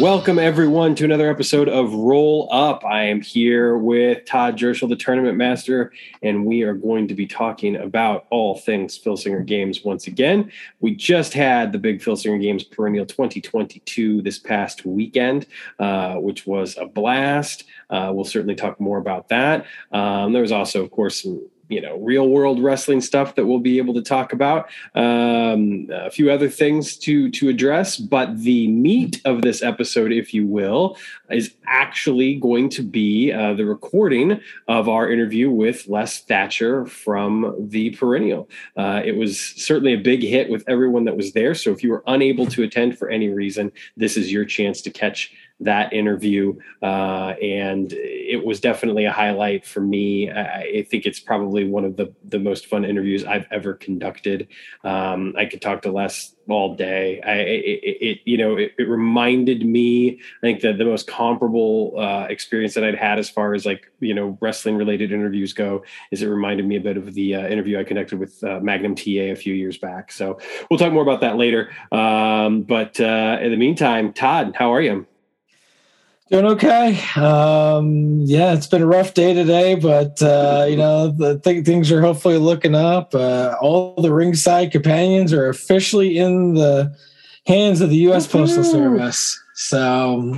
Welcome, everyone, to another episode of Roll Up. I am here with Todd Jerschel, the tournament master, and we are going to be talking about all things Filsinger Games once again. We just had the big Filsinger Games Perennial 2022 this past weekend, uh, which was a blast. Uh, we'll certainly talk more about that. Um, there was also, of course, some you know real world wrestling stuff that we'll be able to talk about. Um, a few other things to to address but the meat of this episode if you will is actually going to be uh, the recording of our interview with les thatcher from the perennial. Uh, it was certainly a big hit with everyone that was there so if you were unable to attend for any reason this is your chance to catch that interview, uh, and it was definitely a highlight for me. I, I, think it's probably one of the the most fun interviews I've ever conducted. Um, I could talk to Les all day. I, it, it you know, it, it, reminded me. I think that the most comparable uh, experience that I'd had as far as like you know wrestling related interviews go is it reminded me a bit of the uh, interview I conducted with uh, Magnum TA a few years back. So we'll talk more about that later. Um, but uh, in the meantime, Todd, how are you? Doing okay. Um, yeah, it's been a rough day today, but uh, you know the th- things are hopefully looking up. Uh, all the ringside companions are officially in the hands of the U.S. Postal Service. So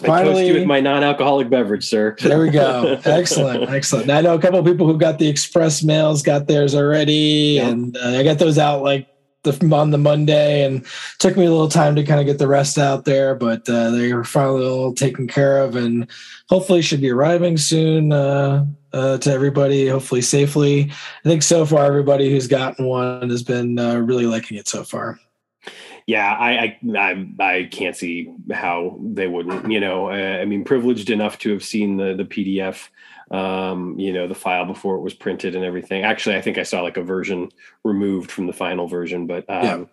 finally, with my non-alcoholic beverage, sir. there we go. Excellent, excellent. I know a couple of people who got the express mails, got theirs already, and uh, I got those out like the, on the Monday and took me a little time to kind of get the rest out there, but uh, they were finally all taken care of and hopefully should be arriving soon uh, uh, to everybody, hopefully safely. I think so far, everybody who's gotten one has been uh, really liking it so far. Yeah, I, I, I I can't see how they wouldn't. You know, I mean, privileged enough to have seen the the PDF um, you know, the file before it was printed and everything. Actually, I think I saw like a version removed from the final version, but um,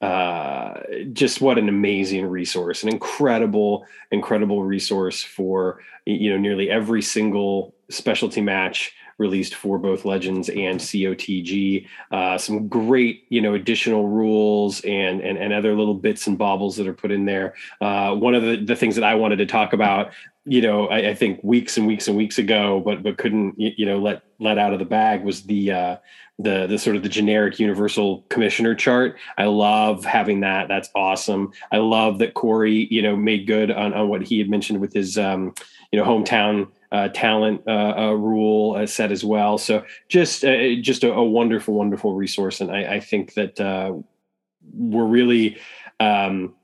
yeah. uh, just what an amazing resource, an incredible, incredible resource for you know nearly every single specialty match released for both Legends and COTG. Uh, some great, you know, additional rules and, and and other little bits and baubles that are put in there. Uh, one of the, the things that I wanted to talk about you know, I, I, think weeks and weeks and weeks ago, but but couldn't you know let let out of the bag was the uh, the the sort of the generic universal commissioner chart. I love having that. That's awesome. I love that Corey you know made good on on what he had mentioned with his um, you know hometown uh, talent uh, uh, rule uh, set as well. So just uh, just a, a, wonderful wonderful resource, and I, I think that uh, we're really. Um,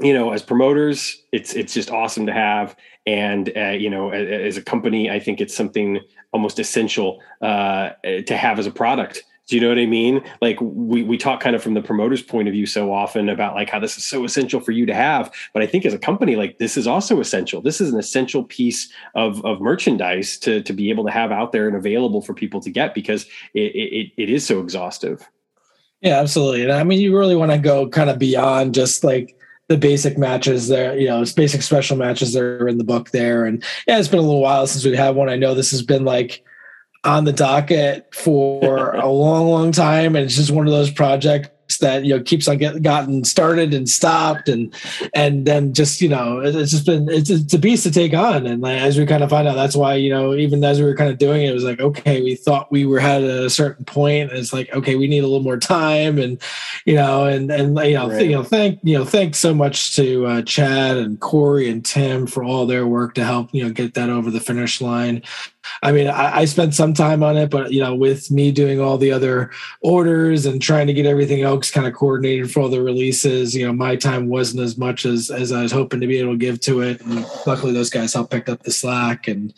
you know, as promoters, it's it's just awesome to have, and you know, as, as, a company, I think it's something almost essential uh, to have as a product. Do you know what I mean? Like we we talk kind of from the promoter's point of view so often about like how this is so essential for you to have, but I think as a company, like this is also essential. This is an essential piece of of merchandise to to be able to have out there and available for people to get because it it, it is so exhaustive. Yeah, absolutely. And I mean, you really want to go kind of beyond just like the basic matches there, you know, basic special matches that are in the book there. And yeah, it's been a little while since we've had one. I know this has been like on the docket for a long, long time. And it's just one of those projects that you know keeps on getting gotten started and stopped and and then just you know it's just been it's, it's a beast to take on and like, as we kind of find out that's why you know even as we were kind of doing it it was like okay we thought we were at a certain point and it's like okay we need a little more time and you know and and you know right. you know thank you know thanks so much to uh, Chad and Corey and Tim for all their work to help you know get that over the finish line I mean, I, I, spent some time on it, but you know, with me doing all the other orders and trying to get everything else kind of coordinated for all the releases, you know, my time wasn't as much as as I was hoping to be able to give to it. And luckily, those guys helped pick up the slack. And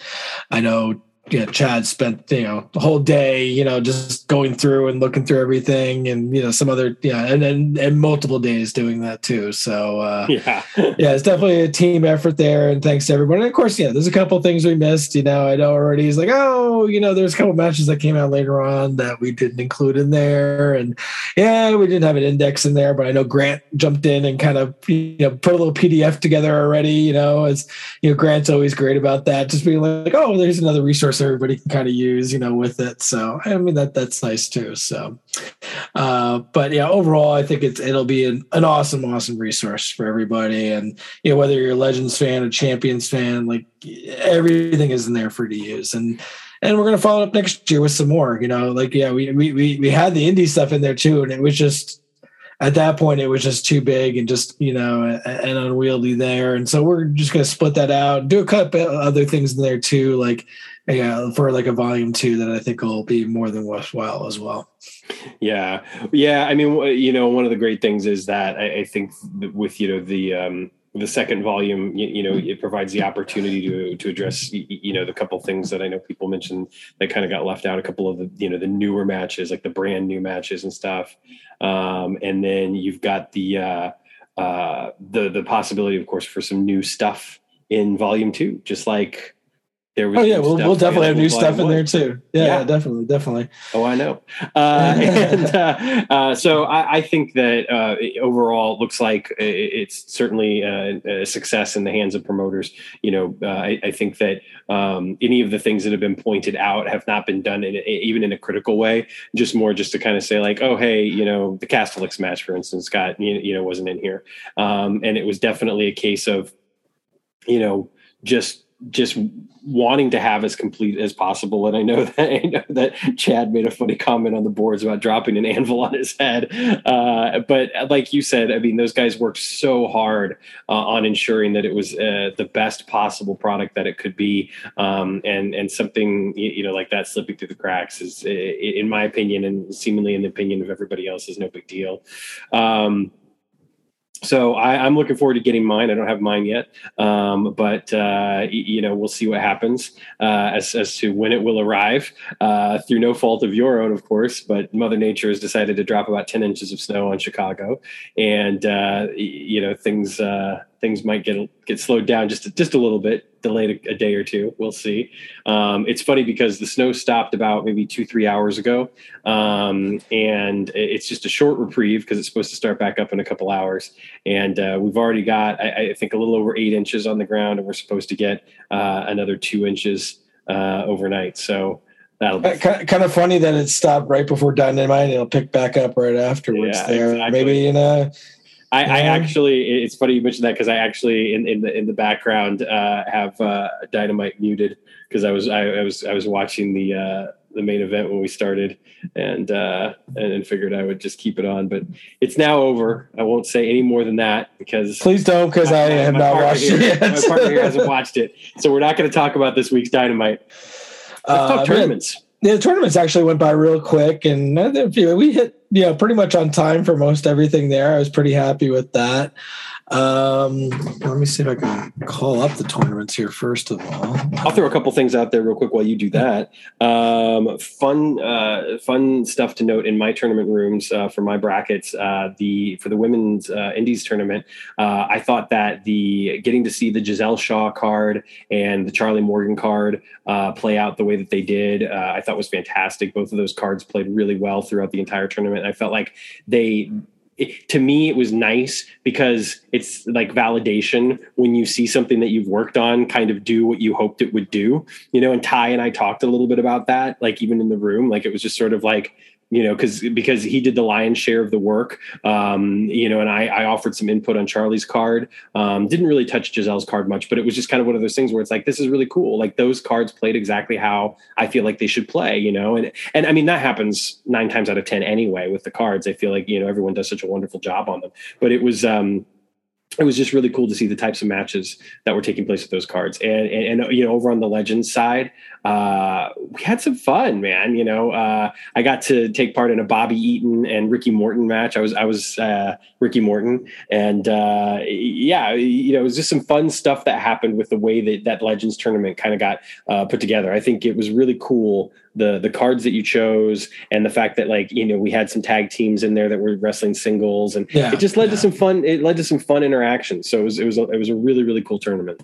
I know know, Chad spent you know the whole day, you know, just going through and looking through everything, and you know some other yeah, and and, and multiple days doing that too. So uh, yeah, yeah, it's definitely a team effort there, and thanks to everyone. And of course, yeah, there's a couple things we missed. You know, I know already. He's like, oh, you know, there's a couple matches that came out later on that we didn't include in there, and yeah, we didn't have an index in there, but I know Grant jumped in and kind of you know put a little PDF together already. You know, as you know, Grant's always great about that, just being like, oh, there's another resource resource everybody can kind of use, you know, with it. So I mean that that's nice too. So, uh, but yeah, overall, I think it's it'll be an, an awesome, awesome resource for everybody. And you know, whether you're a Legends fan, a Champions fan, like everything is in there for you to use. And and we're gonna follow up next year with some more. You know, like yeah, we we we, we had the indie stuff in there too, and it was just at that point it was just too big and just you know and unwieldy there and so we're just going to split that out do a couple other things in there too like yeah for like a volume two that i think will be more than worthwhile as well yeah yeah i mean you know one of the great things is that i, I think with you know the um the second volume, you, you, know, it provides the opportunity to to address, you know, the couple things that I know people mentioned that kind of got left out. A couple of the, you know, the newer matches, like the brand new matches and stuff. Um, and then you've got the uh, uh, the the possibility, of course, for some new stuff in volume two, just like there was. Oh yeah, we'll, we'll definitely have new stuff in there too. Yeah, yeah, definitely, definitely. Oh, I know. Uh, and uh, uh, so I, I, think that uh, overall, looks like it's certainly uh, a success in the hands of promoters. You know, uh, I, I, think that um, any of the things that have been pointed out have not been done in, even in a critical way. Just more, just to kind of say like, oh hey, you know, the Castellix match, for instance, got you know wasn't in here, um, and it was definitely a case of, you know, just just wanting to have as complete as possible. And I know that I know that Chad made a funny comment on the boards about dropping an anvil on his head. Uh, but like you said, I mean, those guys worked so hard uh, on ensuring that it was uh, the best possible product that it could be. Um, and and something you know like that slipping through the cracks is, in my opinion, and seemingly in the opinion of everybody else, is no big deal. Um, so I, am looking forward to getting mine. I don't have mine yet, um, but uh, you know we'll see what happens uh, as as to when it will arrive. Uh, through no fault of your own, of course, but Mother Nature has decided to drop about 10 inches of snow on Chicago, and uh, you know things uh, things might get get slowed down just just a little bit, delayed a, a day or two. We'll see. Um, it's funny because the snow stopped about maybe two three hours ago, um, and it's just a short reprieve because it's supposed to start back up in a couple hours. And uh, we've already got I, I, think a little over eight inches on the ground, and we're supposed to get uh, another two inches uh, overnight. So. That'll be kind of funny that it stopped right before dynamite. And it'll pick back up right afterwards. Yeah, there, exactly. maybe you know, I, I, actually, it's funny you mentioned that because I actually in, in the in the background uh, have uh, Dynamite muted because I was I, I, was I was watching the uh, the main event when we started and uh, and, and figured I would just keep it on, but it's now over. I won't say any more than that because please don't because I have not watched here, it. Yet. my partner here hasn't watched it, so we're not going to talk about this week's Dynamite. Let's talk uh, tournaments. Yeah, the tournaments actually went by real quick, and we hit yeah, pretty much on time for most everything there. I was pretty happy with that. Um, let me see if I can call up the tournaments here first of all. I'll throw a couple things out there real quick while you do that. Um, fun, uh, fun stuff to note in my tournament rooms uh, for my brackets. Uh, the for the women's uh, Indies tournament, uh, I thought that the getting to see the Giselle Shaw card and the Charlie Morgan card uh, play out the way that they did, I thought was fantastic. Both of those cards played really well throughout the entire tournament. I felt like they it, to me it was nice because it's like validation when you see something that you've worked on kind of do what you hoped it would do. You know and ty and i talked a little bit about that like even in the room like it was just sort of like you know, because because he did the lion's share of the work, um, you know, and I, I offered some input on Charlie's card. Um, didn't really touch Giselle's card much, but it was just kind of one of those things where it's like, this is really cool. Like those cards played exactly how I feel like they should play, you know, and and I mean that happens nine times out of ten anyway with the cards. I feel like you know everyone does such a wonderful job on them, but it was. um it was just really cool to see the types of matches that were taking place with those cards. And, and, and you know, over on the Legends side, uh, we had some fun, man. You know, uh, I got to take part in a Bobby Eaton and Ricky Morton match. I was, I was uh, Ricky Morton. And uh, yeah, you know, it was just some fun stuff that happened with the way that that Legends tournament kind of got uh, put together. I think it was really cool the the cards that you chose and the fact that like you know we had some tag teams in there that were wrestling singles and yeah, it just led yeah. to some fun it led to some fun interactions so it was it was a, it was a really really cool tournament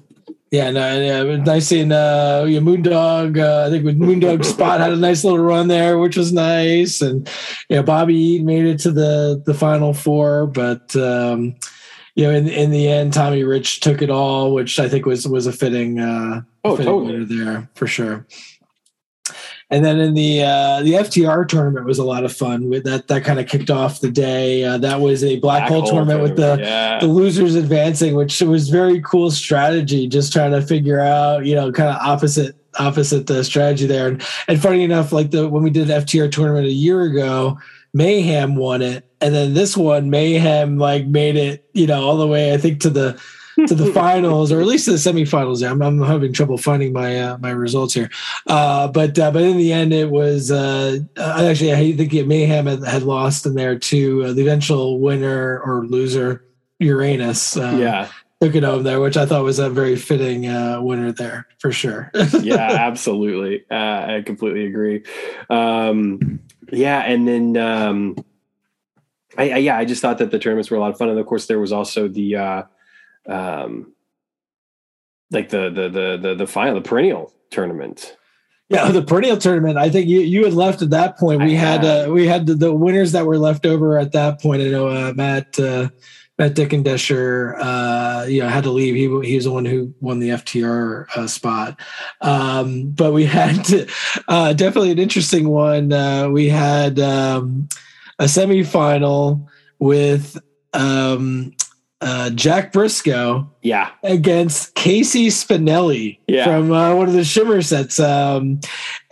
yeah no yeah nice seeing uh yeah, moondog uh, i think with moondog spot had a nice little run there which was nice and yeah bobby made it to the the final four but um you know, in in the end, Tommy Rich took it all, which I think was was a fitting uh, oh fitting totally there for sure. And then in the uh, the FTR tournament was a lot of fun. With that, that kind of kicked off the day. Uh, that was a black, black hole, hole tournament, with the yeah. the losers advancing, which was very cool strategy. Just trying to figure out, you know, kind of opposite opposite the strategy there. And and funny enough, like the when we did the FTR tournament a year ago, Mayhem won it, and then this one Mayhem like made it, you know, all the way I think to the to the finals or at least to the semifinals. I'm, I'm having trouble finding my uh, my results here, uh, but uh, but in the end, it was uh, actually I think Mayhem had, had, lost in there to uh, the eventual winner or loser Uranus. Uh, yeah. Took it home there, which I thought was a very fitting uh, winner there for sure. yeah, absolutely. I completely agree. Um, yeah, and then um, I, I, yeah, I just thought that the tournaments were a lot of fun, and of course there was also the uh, um, like the the the the the final the perennial tournament. Yeah, the perennial tournament. I think you you had left at that point. We I had uh, we had the, the, winners that were left over at that point. I know uh, Matt uh, Matt Dickendesher, uh, you know, had to leave. He he was the one who won the FTR uh, spot. Um, but we had to, uh, definitely an interesting one. Uh, we had um, a semifinal with um, uh, Jack Briscoe, yeah, against Casey Spinelli yeah. from uh, one of the Shimmer sets, um,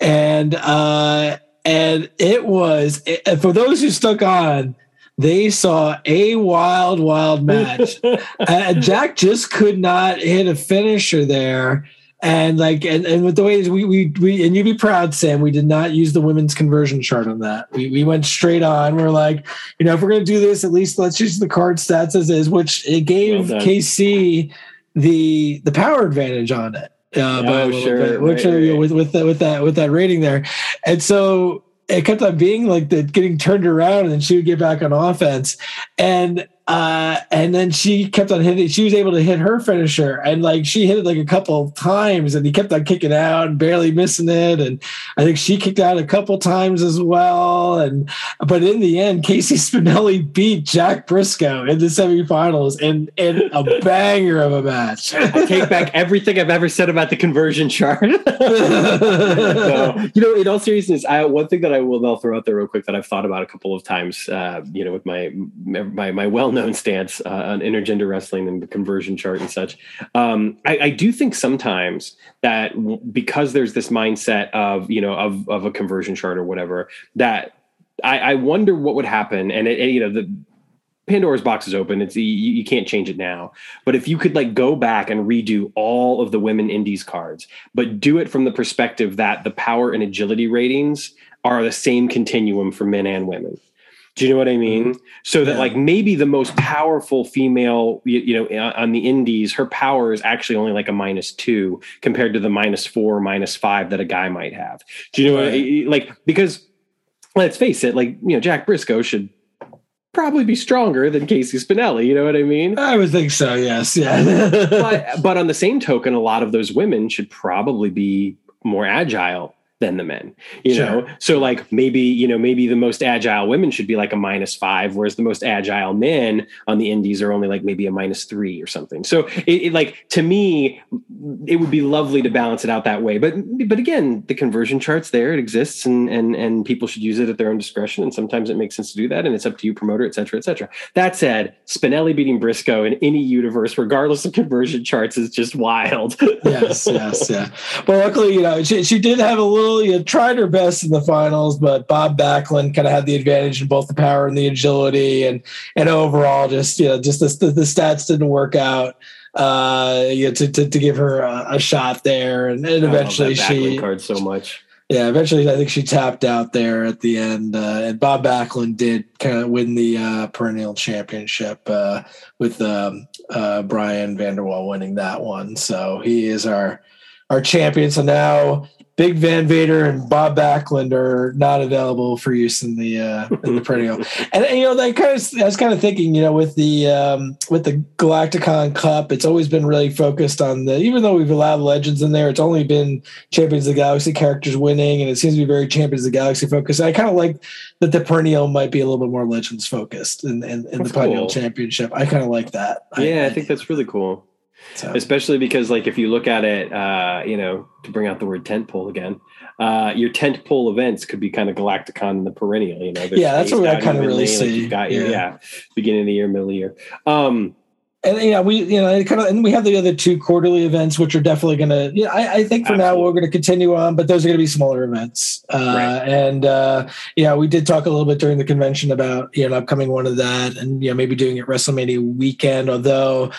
and uh, and it was it, for those who stuck on. They saw a wild, wild match. uh, Jack just could not hit a finisher there and like and, and with the ways we, we we and you'd be proud sam we did not use the women's conversion chart on that. We, we went straight on. We're like you know if we're going to do this at least let's use the card stats as is which it gave well Casey the the power advantage on it uh, oh, sure. Bit, which right, right. with with that with that with that rating there. And so it kept on being like the getting turned around and then she would get back on offense. And uh, and then she kept on hitting. She was able to hit her finisher, and like she hit it like a couple times, and he kept on kicking out and barely missing it. And I think she kicked out a couple times as well. And but in the end, Casey Spinelli beat Jack Briscoe in the semifinals in in a banger of a match. I take back everything I've ever said about the conversion chart. so, you know, in all seriousness, I, one thing that I will I'll throw out there real quick that I've thought about a couple of times. Uh, you know, with my my my well known stance uh, on intergender wrestling and the conversion chart and such. Um, I, I, do think sometimes that w- because there's this mindset of you know of of a conversion chart or whatever that I, I wonder what would happen. And, it, you know the Pandora's box is open. It's you, you, can't change it now. But if you could like go back and redo all of the women indies cards, but do it from the perspective that the power and agility ratings are the same continuum for men and women. Do you know what I mean? Mm-hmm. So that yeah. like maybe the most powerful female, you, you, know, on the indies, her power is actually only like a minus two compared to the minus four, minus five that a guy might have. Do you know right. what I, like because let's face it, like you know, Jack Briscoe should probably be stronger than Casey Spinelli. You know what I mean? I would think so. Yes. Yeah. but but on the same token, a lot of those women should probably be more agile than the men you sure. know? So like maybe you know maybe the most agile women should be like a minus five whereas the most agile men on the indies are only like maybe a minus three or something. So it, it, like to me it would be lovely to balance it out that way. But but again the conversion charts there. It exists and and and people should use it at their own discretion and sometimes it makes sense to do that and it's up to you promoter et cetera et cetera. That said spinelli beating briscoe in any universe regardless of conversion charts is just wild. Yes yes yeah. Well luckily you know she, she did have a little Julia tried her best in the finals, but Bob Backlund kind of had the advantage in both the power and the agility, and and overall, just you know, just the, the stats didn't work out. Uh, you know, to, to, to give her a, a shot there, and, and eventually she card so much. Yeah, eventually I think she tapped out there at the end, uh, and Bob Backlund did kind of win the uh, perennial championship uh, with um, uh, Brian Vanderwall winning that one. So he is our our champion. So now Big Van Vader and Bob Backlund are not available for use in the uh, in the perennial. And, you know, that kind of I was kind of thinking, you know, with the um, with the Galacticon Cup, it's always been really focused on the. Even though we've allowed legends in there, it's only been Champions of the Galaxy characters winning, and it seems to be very Champions of the Galaxy focused. I kind of like that the perennial might be a little bit more legends focused in, in, in the perennial cool. championship. I kind of like that. Yeah, I, I think that's really cool. So. Especially because, like, if you look at it, uh, you know, to bring out the word tent pole again, uh, your tent pole events could be kind of Galacticon and the perennial. You know, yeah, that's what I kind of really see. Like got yeah. yeah, beginning of the year, middle of the year. Um, and you know we you know kind of and we have the other two quarterly events which are definitely going to yeah I, I, think for Absolutely. now we're going to continue on but those are going to be smaller events uh, right. and uh, yeah we did talk a little bit during the convention about you know an upcoming one of that and you know maybe doing it WrestleMania weekend although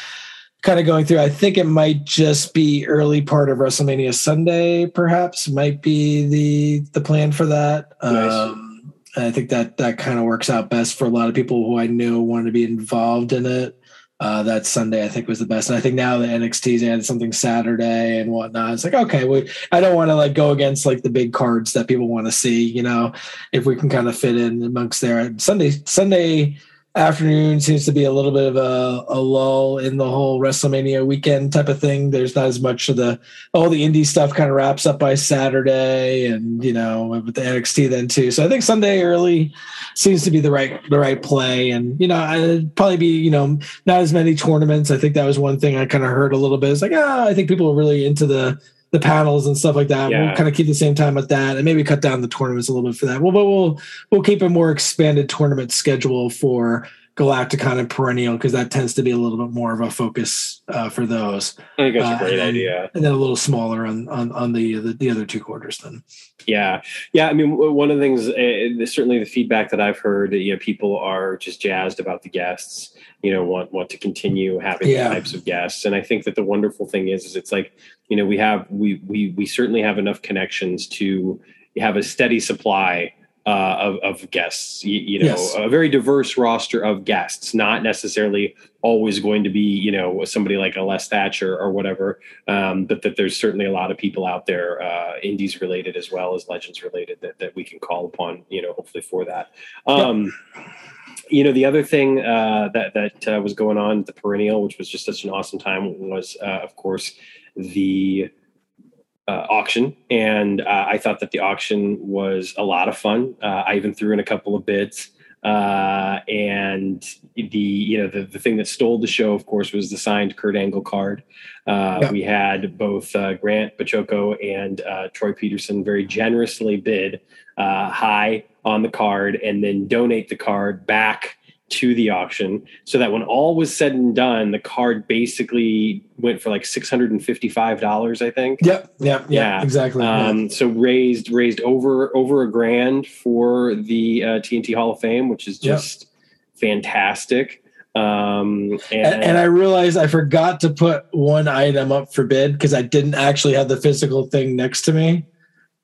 kind of going through I think it might just be early part of WrestleMania Sunday perhaps might be the the plan for that nice. um, I think that that kind of works out best for a lot of people who I knew wanted to be involved in it uh, that Sunday, I think, was the best. And I think now the NXT's added something Saturday and whatnot. It's like, okay, we, I don't want to like go against like the big cards that people want to see. You know, if we can kind of fit in amongst there. Sunday, Sunday afternoon seems to be a little bit of a, a, lull in the whole WrestleMania weekend type of thing. There's not as much of the all the indie stuff kind of wraps up by Saturday, and you know with the NXT then too. So I think Sunday early seems to be the right the right play, and you know I'd probably be you know not as many tournaments. I think that was one thing I kind of heard a little bit. It's like ah, I think people are really into the the panels and stuff like that. Yeah. We'll kind of keep the same time with that, and maybe cut down the tournaments a little bit for that. Well, but we'll we'll keep a more expanded tournament schedule for Galacticon and Perennial because that tends to be a little bit more of a focus uh, for those. I think that's uh, a great and, idea, and then a little smaller on on, on the, the, the other two quarters. Then, yeah, yeah. I mean, one of the things, uh, certainly the feedback that I've heard, you know, people are just jazzed about the guests. You know, want want to continue having yeah. types of guests, and I think that the wonderful thing is, is it's like you know we have we we we certainly have enough connections to have a steady supply uh, of, of, guests. You, you know, yes. a very diverse roster of guests, not necessarily always going to be, you know, somebody like a Les Thatcher or whatever. Um, but that there's certainly a lot of people out there, uh, indies related as well as legends related, that, that we can call upon, you know, hopefully for that. Um, You know, the other thing uh, that that uh, was going on at the perennial, which was just such an awesome time, was uh, of course the uh, auction, and uh, I thought that the auction was a lot of fun. Uh, I even threw in a couple of bids, uh, and the you know the, the thing that stole the show, of course, was the signed Kurt Angle card. Uh, yeah. We had both uh, Grant Baciocco and Troy Peterson very generously bid high on the card, and then donate the card back to the auction so that when all was said and done the card basically went for like $655 i think yep yep yeah exactly um, yeah. so raised raised over over a grand for the uh, tnt hall of fame which is just yep. fantastic um, and, and, and, I realized I forgot to put one item up for bid because I didn't actually have the physical thing next to me.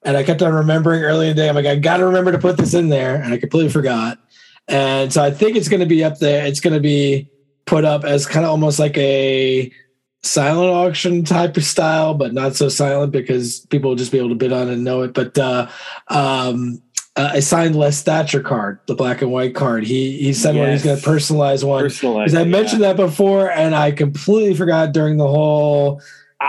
And I kept on remembering early in the day, I'm like, I got to remember to put this in there. And I completely forgot. And so I think it's going to be up there. It's going to be put up as kind of almost like a silent auction type of style, but not so silent because people will just be able to bid on it and know it. But uh, um, uh, I signed Les Thatcher card, the black and white card. He he said yes. he's going to personalize one. Personalize I mentioned yeah. that before, and I completely forgot during the whole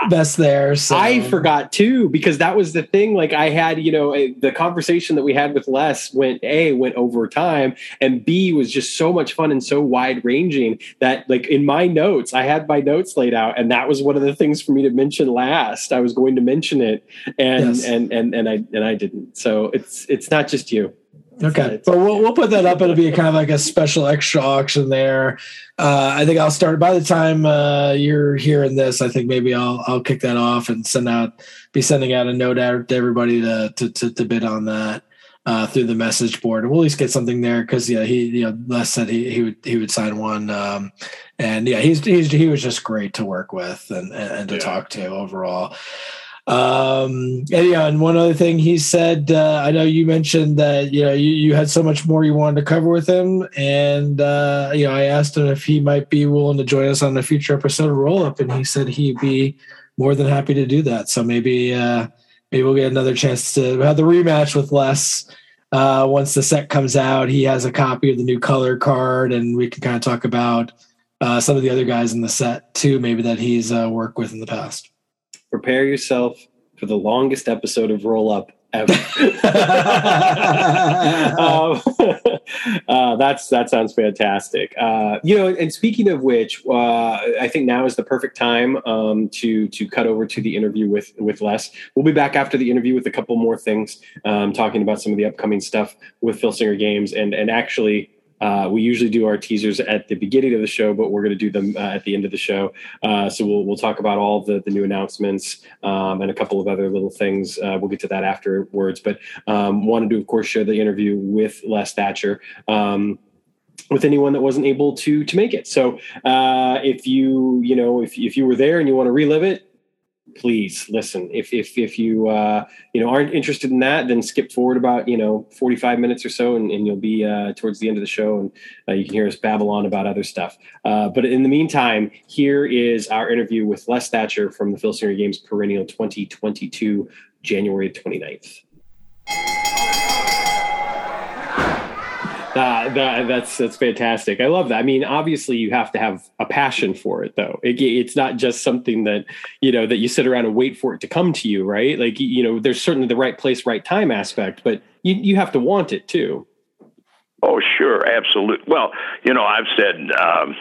best there. So. I forgot too because that was the thing. Like I had, you know, eh, the conversation that we had with Les went a went over time, and b was just so much fun and so wide ranging that like in my notes I had my notes laid out, and that was one of the things for me to mention last. I was going to mention it, and yes. and and and I and I didn't. So it's it's not just you. Okay, but we'll we'll put that up. It'll be kind of like a special extra auction there. Uh, I think I'll start by the time uh, you're hearing this. I think maybe I'll I'll kick that off and send out be sending out a note out to everybody to to to, to bid on that uh, through the message board. And we'll at least get something there because yeah, he you know Les said he he would he would sign one. Um, and yeah, he's, he's he was just great to work with and and, and to yeah. talk to overall. Um, and yeah, and one other thing he said, uh, I know you mentioned that you know you, you had so much more you wanted to cover with him, and uh, you know I asked him if he might be willing to join us on a future episode of Roll Up, and he said he'd be more than happy to do that. So maybe uh, maybe we'll get another chance to have the rematch with Les. Uh, once the set comes out, he has a copy of the new color card, and we can kind of talk about uh, some of the other guys in the set too, maybe that he's uh, worked with in the past prepare yourself for the longest episode of Roll Up um, uh, that's that sounds fantastic. Uh, you know, and speaking of which, uh, I think now is the perfect time um, to to cut over to the interview with with Les. We'll be back after the interview with a couple more things, um, talking about some of the upcoming stuff with Filsinger Games, and and actually uh, we usually do our teasers at the beginning of the show, but we're going to do them uh, at the end of the show. Uh, so we'll we'll talk about all the the new announcements um, and a couple of other little things. Uh, we'll get to that afterwards. But um, wanted to, of course, share the interview with Les Thatcher. Um, with anyone that wasn't able to to make it. So uh, if you you know if if you were there and you want to relive it, please listen. If if if you uh, you know aren't interested in that, then skip forward about you know forty five minutes or so, and, and you'll be uh, towards the end of the show, and uh, you can hear us babble on about other stuff. Uh, but in the meantime, here is our interview with Les Thatcher from the Filsinger Games Perennial 2022, January 29th. That, that's that's fantastic. I love that. I mean, obviously, you have to have a passion for it, though. It, it's not just something that you know that you sit around and wait for it to come to you, right? Like you know, there's certainly the right place, right time aspect, but you you have to want it too. Oh, sure, absolutely. Well, you know, I've said um,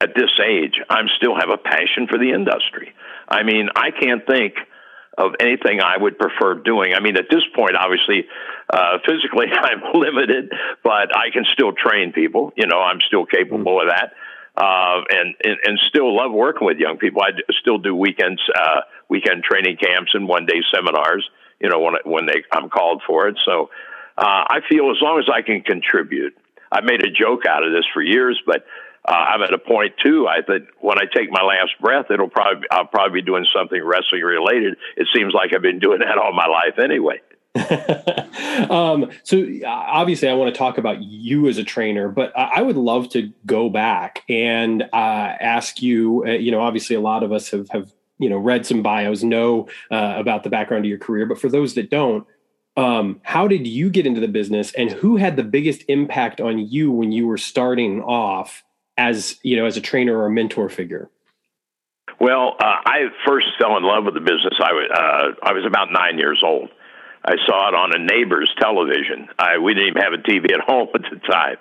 at this age, I'm still have a passion for the industry. I mean, I can't think of anything I would prefer doing. I mean, at this point, obviously, uh, physically I'm limited, but I can still train people. You know, I'm still capable of that. Uh, and, and, and still love working with young people. I still do weekends, uh, weekend training camps and one day seminars, you know, when, when they, I'm called for it. So, uh, I feel as long as I can contribute, I've made a joke out of this for years, but uh, I'm at a point too. I think when I take my last breath, it'll probably I'll probably be doing something wrestling related. It seems like I've been doing that all my life anyway. um, so obviously, I want to talk about you as a trainer, but I would love to go back and uh, ask you. Uh, you know, obviously, a lot of us have have you know read some bios, know uh, about the background of your career, but for those that don't, um, how did you get into the business, and who had the biggest impact on you when you were starting off as you know as a trainer or a mentor figure? Well, uh, I first fell in love with the business. I was uh, I was about nine years old I saw it on a neighbor's television. I, we didn't even have a TV at home at the time,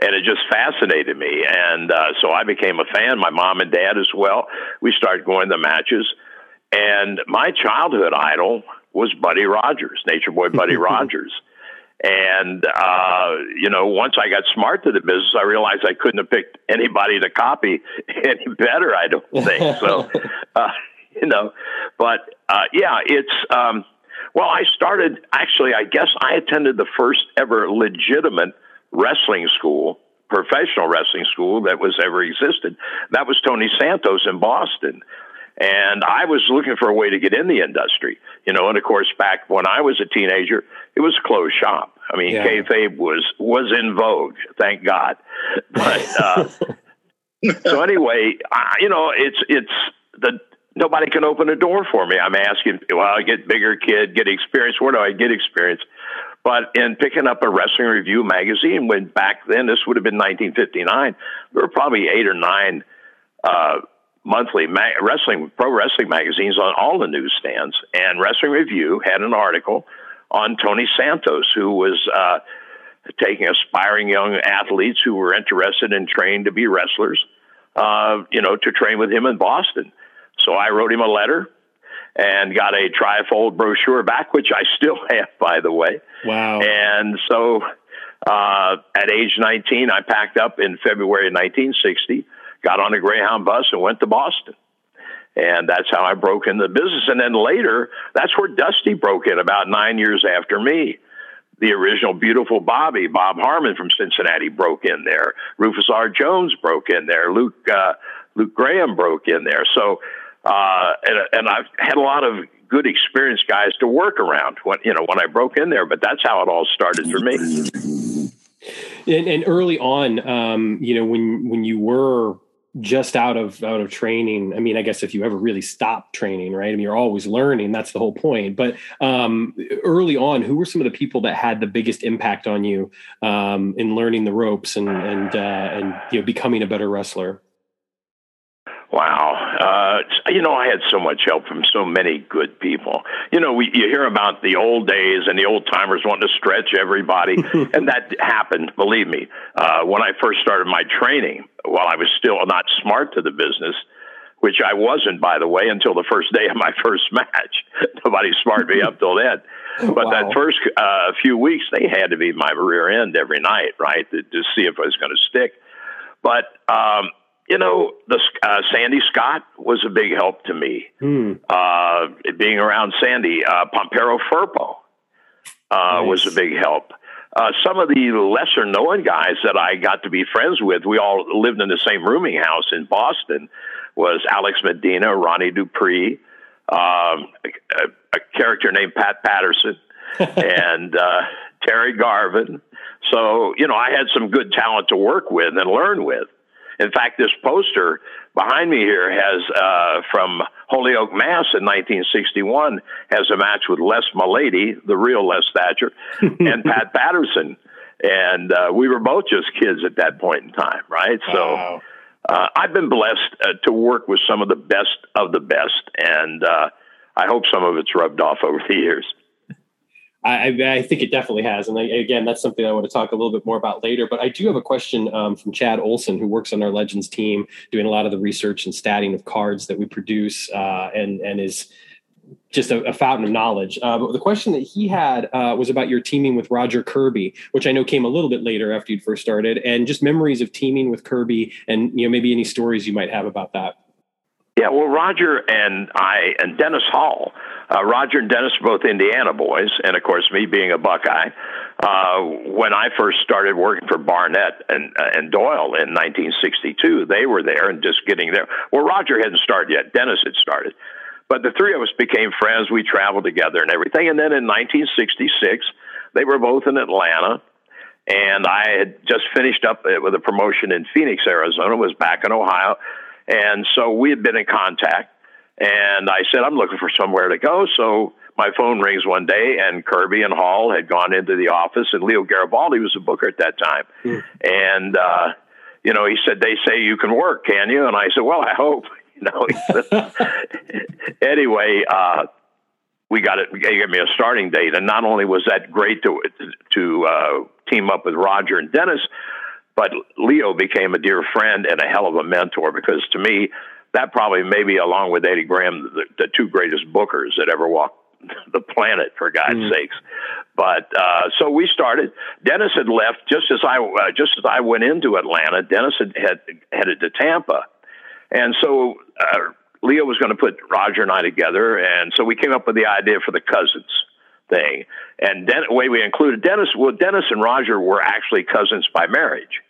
and it just fascinated me. And uh, so I became a fan. My mom and dad as well. We started going to matches, and my childhood idol was Buddy Rogers, Nature Boy Buddy Rogers. And uh, you know, once I got smart to the business, I realized I couldn't have picked anybody to copy any better. I don't think so. uh, you know, but uh, yeah, it's. Um, well, I started, actually, I guess I attended the first ever legitimate wrestling school, professional wrestling school that was ever existed. That was Tony Santos in Boston. And I was looking for a way to get in the industry, you know. And of course, back when I was a teenager, it was a closed shop. I mean, yeah. kayfabe was was in vogue, thank God. But uh, so anyway, I, you know, it's it's the nobody can open a door for me. I'm asking, well, I get bigger kid, get experience. Where do I get experience? But in picking up a wrestling review magazine, when back then this would have been 1959, there were probably eight or nine uh, monthly ma- wrestling pro wrestling magazines on all the newsstands. And Wrestling Review had an article on Tony Santos, who was uh, taking aspiring young athletes who were interested and trained to be wrestlers, uh, you know, to train with him in Boston. So I wrote him a letter and got a trifold brochure back, which I still have, by the way. Wow. And so uh, at age 19, I packed up in February of 1960, got on a Greyhound bus, and went to Boston. And that's how I broke into the business. And then later, that's where Dusty broke in about nine years after me. The original Beautiful Bobby, Bob Harmon from Cincinnati, broke in there. Rufus R. Jones broke in there. Luke uh, Luke Graham broke in there. So uh, and, and I've had a lot of good experienced guys to work around when you know when I broke in there. But that's how it all started for me. And, and early on, um, you know, when when you were just out of out of training, I mean, I guess if you ever really stop training, right? I mean, you're always learning. That's the whole point. But um, early on, who were some of the people that had the biggest impact on you um, in learning the ropes and and uh, and you know becoming a better wrestler? Wow. Uh, you know, I had so much help from so many good people. You know, we, you hear about the old days and the old timers wanting to stretch everybody, and that happened. Believe me, uh, when I first started my training, while I was still not smart to the business, which I wasn't, by the way, until the first day of my first match. Nobody smarted me up till then. But wow. that first uh, few weeks, they had to be my rear end every night, right, to, to see if I was going to stick. But um, you know, the uh, Sandy Scott was a big help to me. Hmm. Uh, being around Sandy, uh, Pampero Firpo uh, nice. was a big help. Uh, some of the lesser known guys that I got to be friends with, we all lived in the same rooming house in Boston, was Alex Medina, Ronnie Dupree, um, a, a, character named Pat Patterson, and uh, Terry Garvin. So, you know, I had some good talent to work with and learn with. In fact, this poster behind me here has uh, from Holyoke, Mass, in 1961, has a match with Les Milady, the real Les Thatcher, and Pat Patterson, and uh, we were both just kids at that point in time, right? So. Uh, I've been blessed uh, to work with some of the best of the best, and uh, I hope some of it's rubbed off over the years. I, I, think it definitely has. And I, again, that's something I want to talk a little bit more about later. But I do have a question um, from Chad Olson, who works on our Legends team, doing a lot of the research and statting of cards that we produce, uh, and and is just a, a fountain of knowledge. Uh, but the question that he had uh, was about your teaming with Roger Kirby, which I know came a little bit later after you'd first started, and just memories of teaming with Kirby, and you know maybe any stories you might have about that. Yeah, well, Roger and I and Dennis Hall. Uh, Roger and Dennis both Indiana boys, and of course, me being a Buckeye. Uh, when I first started working for Barnett and uh, and Doyle in 1962, they were there and just getting there. Well, Roger hadn't started yet; Dennis had started, but the three of us became friends. We traveled together and everything. And then in 1966, they were both in Atlanta, and I had just finished up uh, with a promotion in Phoenix, Arizona. Was back in Ohio and so we had been in contact. And I said, I'm looking for somewhere to go. So my phone rings one day, and Kirby and Hall had gone into the office, and Leo Garibaldi was a booker at that time. Mm. And, uh, you know, he said, They say you can work, can you? And I said, Well, I hope. You know, anyway, uh, we got it. He gave me a starting date, and not only was that great to to uh, team up with Roger and Dennis, but Leo became a dear friend and a hell of a mentor because to me, that probably maybe along with Eddie Graham, the, the two greatest bookers that ever walked the planet for God's mm. sakes. But uh, so we started. Dennis had left just as I uh, just as I went into Atlanta. Dennis had, had headed to Tampa, and so uh, Leo was going to put Roger and I together, and so we came up with the idea for the cousins thing. And Den- the way we included Dennis, well, Dennis and Roger were actually cousins by marriage.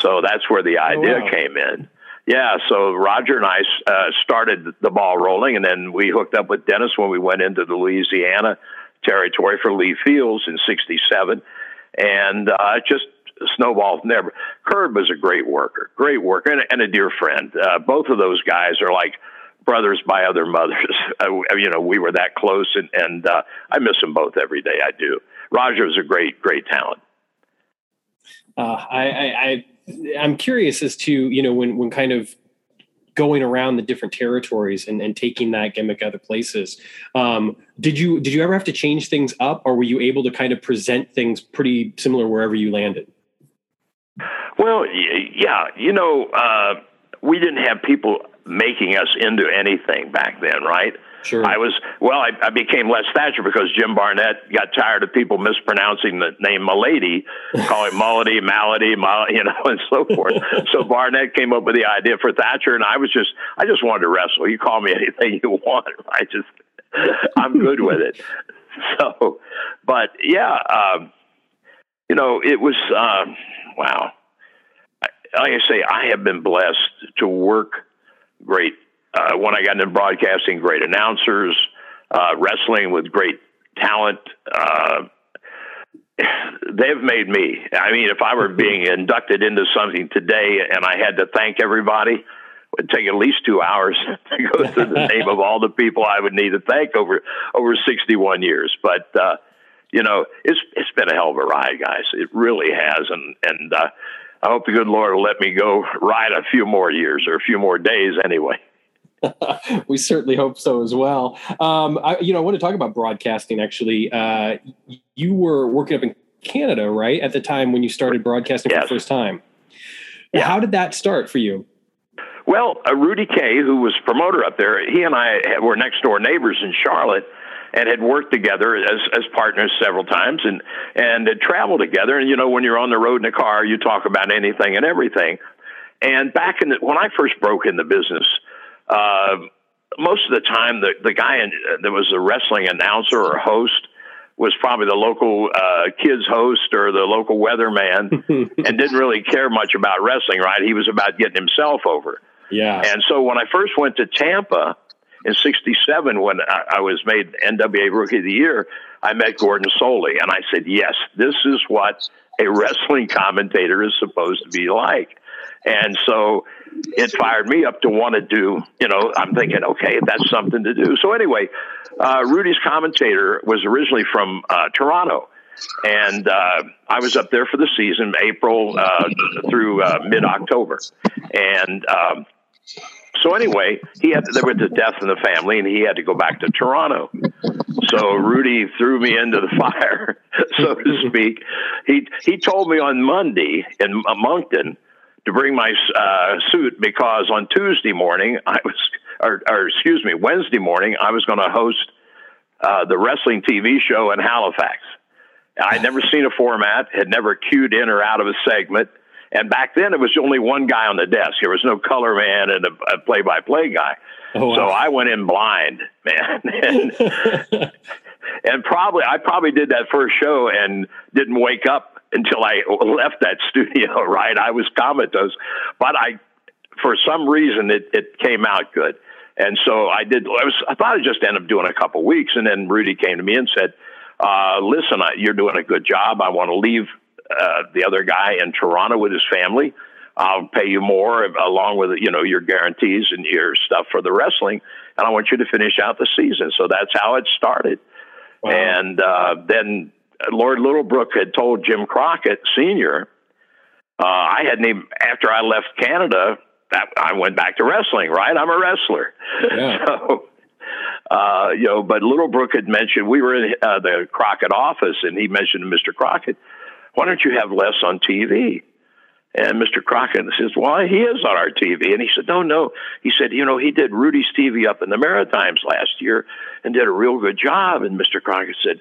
So that's where the idea oh, wow. came in. Yeah, so Roger and I uh, started the ball rolling, and then we hooked up with Dennis when we went into the Louisiana territory for Lee Fields in '67, and uh, just snowballed from there. Curb was a great worker, great worker, and, and a dear friend. Uh, both of those guys are like brothers by other mothers. Uh, you know, we were that close, and, and uh, I miss them both every day. I do. Roger was a great, great talent. Uh, I, I, I'm curious as to you know when when kind of going around the different territories and, and taking that gimmick other places. Um, did you did you ever have to change things up, or were you able to kind of present things pretty similar wherever you landed? Well, yeah, you know, uh, we didn't have people making us into anything back then, right? Sure. I was well. I, I became Les Thatcher because Jim Barnett got tired of people mispronouncing the name Milady, calling Malady, Malady, Mal, you know, and so forth. so Barnett came up with the idea for Thatcher, and I was just, I just wanted to wrestle. You call me anything you want. I just, I'm good with it. So, but yeah, um, you know, it was um, wow. Like I say, I have been blessed to work great uh, when I got into broadcasting, great announcers, uh, wrestling with great talent. Uh, they've made me. I mean, if I were being inducted into something today and I had to thank everybody, it would take at least two hours to go through the name of all the people I would need to thank over over 61 years. But uh, you know, it's it's been a hell of a ride, guys. It really has, and and uh, I hope the good Lord will let me go ride a few more years or a few more days anyway. we certainly hope so as well. Um, I, you know, I want to talk about broadcasting. Actually, uh, you were working up in Canada, right, at the time when you started broadcasting yes. for the first time. Yeah. How did that start for you? Well, uh, Rudy Kay, who was promoter up there, he and I were next door neighbors in Charlotte and had worked together as as partners several times and and had traveled together and you know when you're on the road in a car you talk about anything and everything and back in the, when I first broke in the business uh, most of the time the the guy in, uh, that was a wrestling announcer or host was probably the local uh, kids host or the local weatherman and didn't really care much about wrestling right he was about getting himself over yeah and so when I first went to Tampa in '67 when I, I was made NWA Rookie of the Year. I met Gordon Solie, and I said, "Yes, this is what a wrestling commentator is supposed to be like." And so it fired me up to want to do, you know, I'm thinking, okay, that's something to do. So anyway, uh, Rudy's commentator was originally from uh, Toronto. And uh, I was up there for the season, April uh, through uh, mid October. And um, so anyway, he had there was a death in the family, and he had to go back to Toronto. So Rudy threw me into the fire, so to speak. He he told me on Monday in Moncton to bring my uh, suit because on Tuesday morning I was, or, or excuse me, Wednesday morning I was going to host uh, the wrestling TV show in Halifax. I'd never seen a format, had never cued in or out of a segment and back then, it was only one guy on the desk. There was no color man and a, play by play guy. Oh, wow. So I went in blind, man. and, and probably, I probably did that first show and didn't wake up until I left that studio, right? I was comatose. But I, for some reason, it, it came out good. And so I did, I, was, I thought I'd just end up doing a couple weeks. And then Rudy came to me and said, uh, listen, I, you're doing a good job. I want to leave uh, the other guy in Toronto with his family. I'll pay you more along with you know your guarantees and your stuff for the wrestling, and I want you to finish out the season. So that's how it started. Wow. And uh, then Lord Littlebrook had told Jim Crockett Senior, uh, I hadn't even after I left Canada. That I went back to wrestling. Right, I'm a wrestler. Yeah. So. Uh, you know, but Littlebrook had mentioned we were in uh, the Crockett office, and he mentioned to Mr. Crockett, why don't you have Les on TV? And Mr. Crockett says, Why? He is on our TV. And he said, No, no. He said, You know, he did Rudy's TV up in the Maritimes last year and did a real good job. And Mr. Crockett said,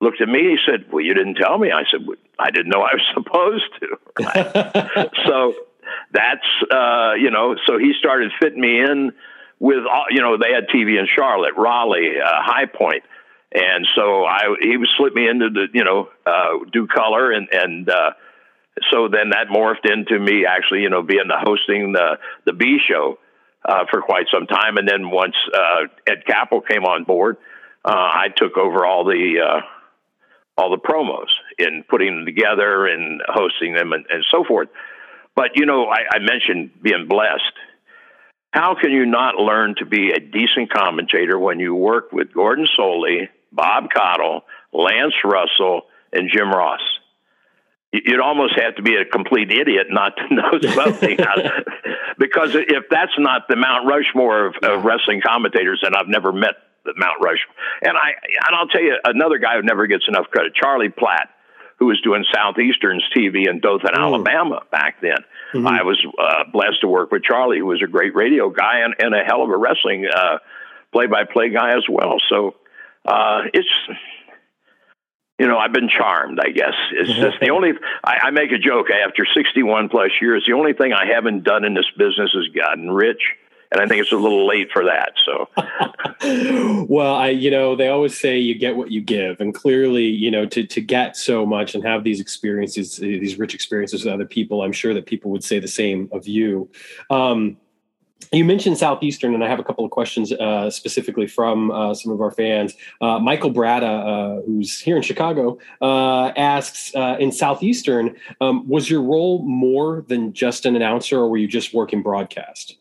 Looked at me. He said, Well, you didn't tell me. I said, well, I didn't know I was supposed to. so that's, uh, you know, so he started fitting me in with, all, you know, they had TV in Charlotte, Raleigh, uh, High Point and so I he would slip me into the you know uh, do color and and uh, so then that morphed into me actually you know being the hosting the the B show uh, for quite some time, and then once uh, Ed Capel came on board, uh, I took over all the uh, all the promos in putting them together and hosting them and, and so forth. But you know, I, I mentioned being blessed. How can you not learn to be a decent commentator when you work with Gordon Solie, Bob Caudle, Lance Russell, and Jim Ross. You'd almost have to be a complete idiot not to know something, because if that's not the Mount Rushmore of, of wrestling commentators, then I've never met the Mount Rushmore. And I and I'll tell you another guy who never gets enough credit, Charlie Platt, who was doing Southeastern's TV in Dothan, mm. Alabama back then. Mm-hmm. I was uh, blessed to work with Charlie, who was a great radio guy and, and a hell of a wrestling uh, play-by-play guy as well. So uh, it's you know, I've been charmed, I guess. It's just the only, I, I, make a joke after 61 plus years, the only thing I haven't done in this business is gotten rich. And I think it's a little late for that. So, well, I, you know, they always say you get what you give. And clearly, you know, to, to get so much and have these experiences, these rich experiences with other people, I'm sure that people would say the same of you. Um, you mentioned Southeastern, and I have a couple of questions uh, specifically from uh, some of our fans. Uh, Michael brada uh, who's here in Chicago, uh, asks uh, In Southeastern, um, was your role more than just an announcer, or were you just working broadcast?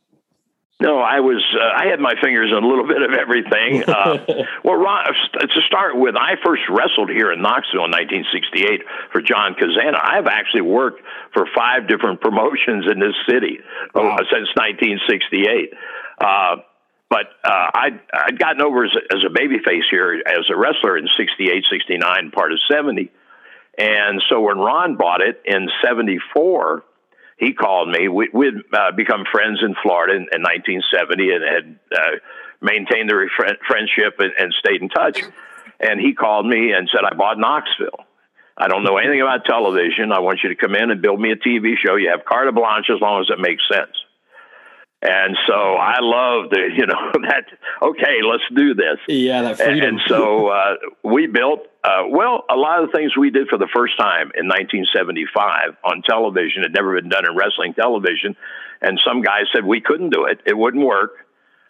No, I was. Uh, I had my fingers in a little bit of everything. Uh, well, Ron, to start with, I first wrestled here in Knoxville in 1968 for John Kazana. I've actually worked for five different promotions in this city uh, wow. uh, since 1968. but uh, I'd, I'd gotten over as a, as a baby face here as a wrestler in 68, 69, part of 70. And so when Ron bought it in 74, he called me. We, would uh, become friends in Florida in, in 1970 and had uh, maintained the friendship and, and stayed in touch. And he called me and said, I bought Knoxville. I don't know anything about television. I want you to come in and build me a TV show. You have carte blanche as long as it makes sense. And so I love the, you know, that, okay, let's do this. Yeah, that freedom. And, so uh, we built, uh, well, a lot of the things we did for the first time in 1975 on television had never been done in wrestling television. And some guys said we couldn't do it, it wouldn't work.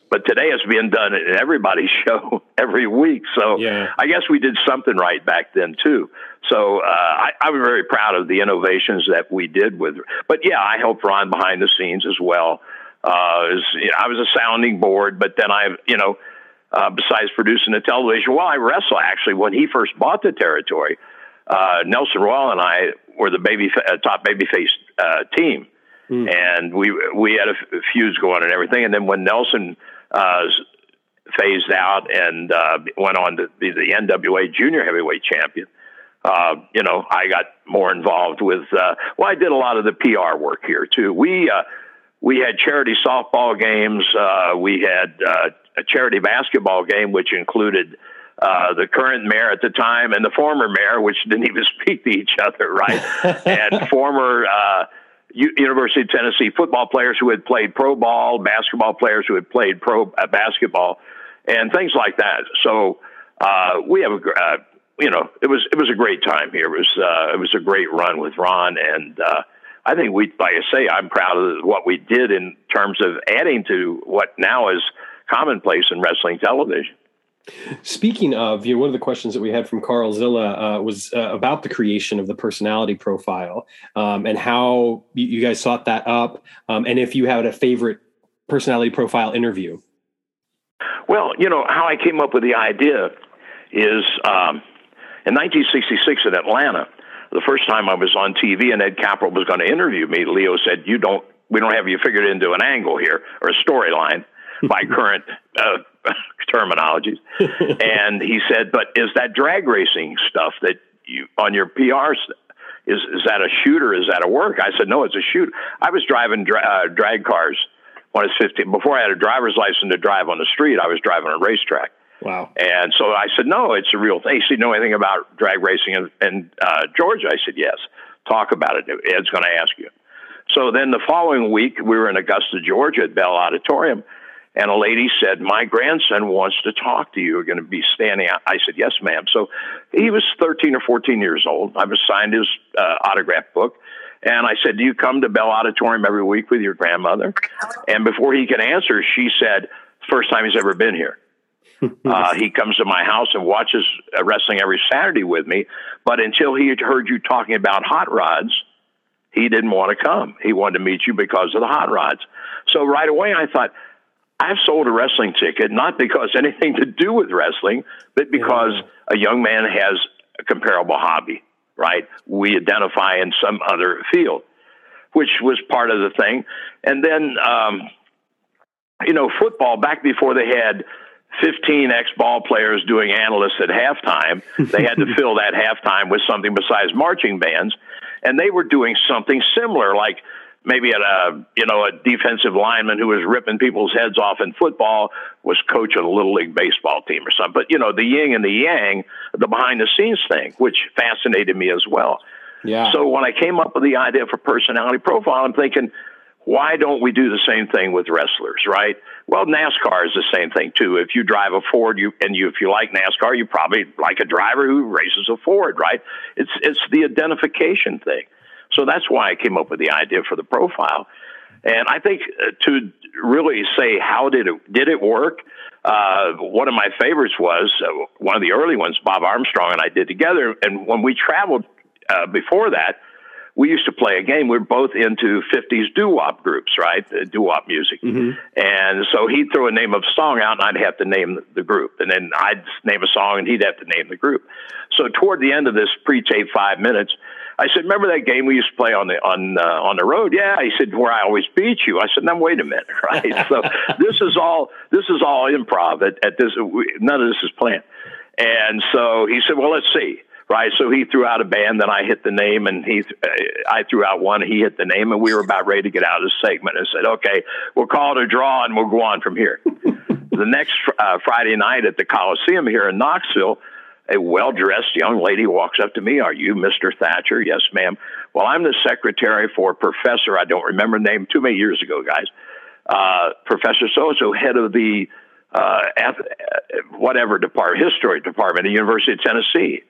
But today it's being done in everybody's show every week. So yeah. I guess we did something right back then, too. So uh, I, I was very proud of the innovations that we did with. But yeah, I helped Ron behind the scenes as well. Uh, was, you know, I was a sounding board, but then I, you know, uh, besides producing the television, well, I wrestle actually when he first bought the territory. Uh, Nelson Royal and I were the baby uh, top babyface uh, team, mm. and we we had a f- feuds going and everything. And then when Nelson uh, phased out and uh, went on to be the NWA Junior Heavyweight Champion, uh, you know, I got more involved with. Uh, well, I did a lot of the PR work here too. We uh, we had charity softball games. Uh, we had uh, a charity basketball game, which included uh, the current mayor at the time and the former mayor, which didn't even speak to each other, right? and former uh, U- University of Tennessee football players who had played pro ball, basketball players who had played pro uh, basketball, and things like that. So uh, we have a. Uh, you know, it was it was a great time here. It was uh, it was a great run with Ron, and uh, I think we, like I say, I'm proud of what we did in terms of adding to what now is commonplace in wrestling television. Speaking of, you know, one of the questions that we had from Carl Zilla uh, was uh, about the creation of the personality profile um, and how you, you, guys sought that up, um, and if you had a favorite personality profile interview. Well, you know how I came up with the idea is um, in 1966 in Atlanta the first time I was on TV and Ed Capral was going to interview me, Leo said, "You don't, we don't have you figured into an angle here or a storyline by current uh, terminologies." and he said, "But is that drag racing stuff that you on your PR?" Is is that a shooter? Is that a work? I said, no, it's a shoot. I was driving dra- uh, drag cars when I was 15. Before I had a driver's license to drive on the street, I was driving a racetrack. Wow. And so I said, no, it's a real thing. He said, know anything about drag racing in, in uh, Georgia? I said, yes. Talk about it. Ed's going to ask you. So then the following week, we were in Augusta, Georgia at Bell Auditorium, and a lady said, My grandson wants to talk to you. You're going to be standing out. I said, Yes, ma'am. So he was 13 or 14 years old. I was signed his uh, autograph book. And I said, Do you come to Bell Auditorium every week with your grandmother? And before he could answer, she said, First time he's ever been here. uh, he comes to my house and watches uh, wrestling every Saturday with me. But until he had heard you talking about hot rods, he didn't want to come. He wanted to meet you because of the hot rods. So right away, I thought, I've sold a wrestling ticket, not because anything to do with wrestling, but because yeah. a young man has a comparable hobby, right? We identify in some other field, which was part of the thing. And then, um, you know, football, back before they had 15 ex ball players doing analysts at halftime. They had to fill that halftime with something besides marching bands. And they were doing something similar, like maybe at a you know a defensive lineman who was ripping people's heads off in football was coaching a little league baseball team or something. But you know the yin and the yang, the behind the scenes thing, which fascinated me as well. Yeah. So when I came up with the idea for personality profile, I'm thinking why don't we do the same thing with wrestlers, right? Well, NASCAR is the same thing too. If you drive a Ford, you and you if you like NASCAR, you probably like a driver who races a Ford, right? It's it's the identification thing. So that's why I came up with the idea for the profile. And I think uh, to really say how did it did it work? Uh, one of my favorites was uh, one of the early ones. Bob Armstrong and I did together, and when we traveled uh, before that, we used to play a game. We are both into 50s doo wop groups, right? The doo wop music. Mm-hmm. And so he'd throw a name of a song out and I'd have to name the group. And then I'd name a song and he'd have to name the group. So toward the end of this pre tape five minutes, I said, remember that game we used to play on the on uh, on the road? Yeah. He said, where I always beat you. I said, now wait a minute, right? so this is all this is all improv. At, at this, we, none of this is planned. And so he said, well, let's see. Right, so he threw out a band, then I hit the name, and he, uh, I threw out one, he hit the name, and we were about ready to get out of the segment. And said, "Okay, we'll call it a draw, and we'll go on from here." the next uh, Friday night at the Coliseum here in Knoxville, a well dressed young lady walks up to me. Are you Mr. Thatcher? Yes, ma'am. Well, I'm the secretary for Professor, I don't remember the name, too many years ago, guys. Uh, Professor so and so, head of the uh, whatever department, history department at the University of Tennessee.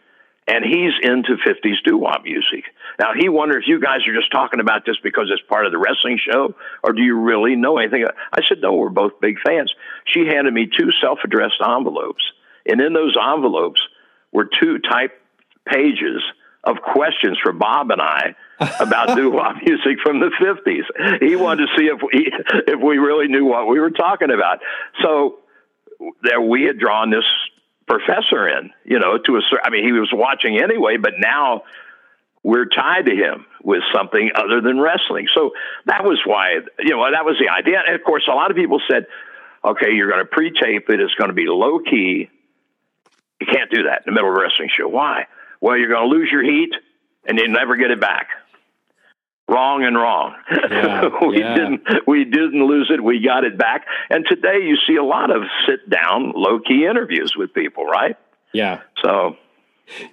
And he's into 50s doo wop music. Now, he wondered if you guys are just talking about this because it's part of the wrestling show, or do you really know anything? I said, no, we're both big fans. She handed me two self addressed envelopes. And in those envelopes were two type pages of questions for Bob and I about doo wop music from the 50s. He wanted to see if we, if we really knew what we were talking about. So there we had drawn this professor in, you know, to a certain, I mean, he was watching anyway, but now we're tied to him with something other than wrestling. So that was why, you know, that was the idea. And of course, a lot of people said, okay, you're going to pre tape it, it's going to be low key. You can't do that in the middle of a wrestling show. Why? Well, you're going to lose your heat and you never get it back wrong and wrong. Yeah, we yeah. didn't we didn't lose it. We got it back. And today you see a lot of sit down, low key interviews with people, right? Yeah. So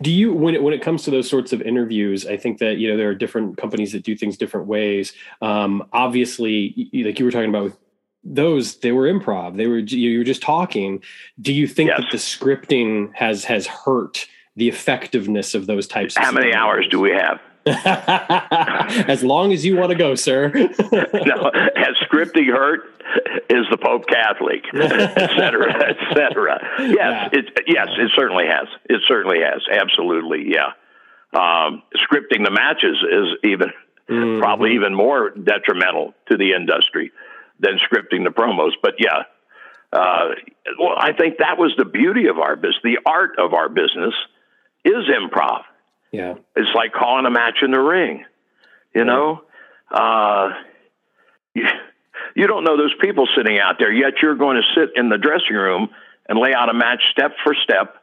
do you when it when it comes to those sorts of interviews i think that you know there are different companies that do things different ways um, obviously like you were talking about with those they were improv they were you were just talking do you think yes. that the scripting has has hurt the effectiveness of those types of how many hours do we have as long as you want to go, sir. no, has scripting hurt? Is the Pope Catholic, et cetera, et cetera? Yes, yeah. it, yes, it certainly has. It certainly has. Absolutely, yeah. Um, scripting the matches is even mm-hmm. probably even more detrimental to the industry than scripting the promos. But yeah, uh, well, I think that was the beauty of our business. The art of our business is improv. Yeah. It's like calling a match in the ring. You know? Uh, you, you don't know those people sitting out there, yet you're going to sit in the dressing room and lay out a match step for step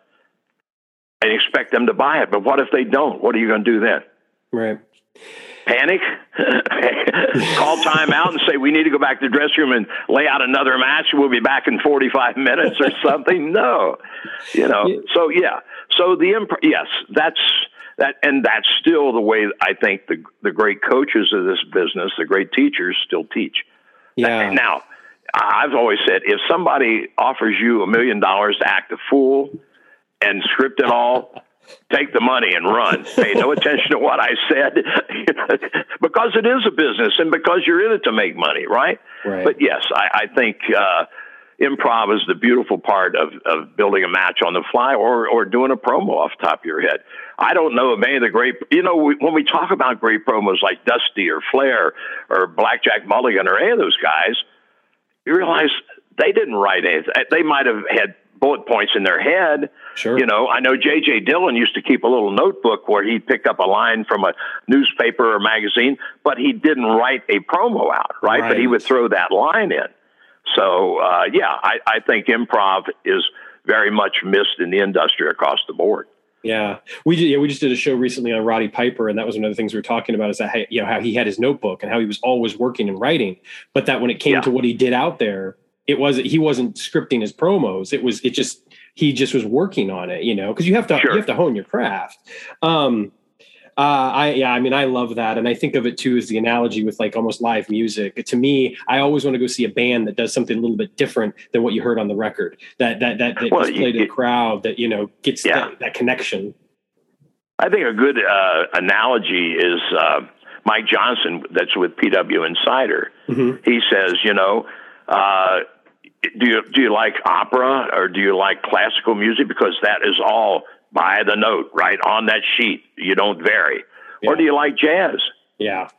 and expect them to buy it. But what if they don't? What are you going to do then? Right. Panic, call time out and say, we need to go back to the dressing room and lay out another match. We'll be back in 45 minutes or something. no, you know, so yeah. So the, imp- yes, that's, that and that's still the way I think the the great coaches of this business, the great teachers, still teach. Yeah. Now, I've always said if somebody offers you a million dollars to act a fool and script it all. take the money and run. Pay no attention to what I said, because it is a business and because you're in it to make money, right? right. But yes, I, I think uh, improv is the beautiful part of, of building a match on the fly or, or doing a promo off the top of your head. I don't know of any of the great, you know, we, when we talk about great promos like Dusty or Flair or Blackjack Mulligan or any of those guys, you realize they didn't write anything. They might have had bullet points in their head. Sure. You know, I know J.J. Dillon used to keep a little notebook where he'd pick up a line from a newspaper or magazine, but he didn't write a promo out, right? right. But he would throw that line in. So uh, yeah, I, I think improv is very much missed in the industry across the board. Yeah, we did, yeah we just did a show recently on Roddy Piper, and that was one of the things we were talking about is that hey, you know how he had his notebook and how he was always working and writing, but that when it came yeah. to what he did out there, it was he wasn't scripting his promos. It was it just he just was working on it, you know, because you have to sure. you have to hone your craft. Um, uh, I yeah, I mean, I love that, and I think of it too as the analogy with like almost live music. To me, I always want to go see a band that does something a little bit different than what you heard on the record. That that that, that well, display to the crowd that you know gets yeah. that, that, connection. I think a good uh, analogy is uh, Mike Johnson, that's with PW Insider. Mm-hmm. He says, you know. Uh, do you do you like opera or do you like classical music because that is all by the note, right on that sheet. You don't vary. Yeah. Or do you like jazz? Yeah.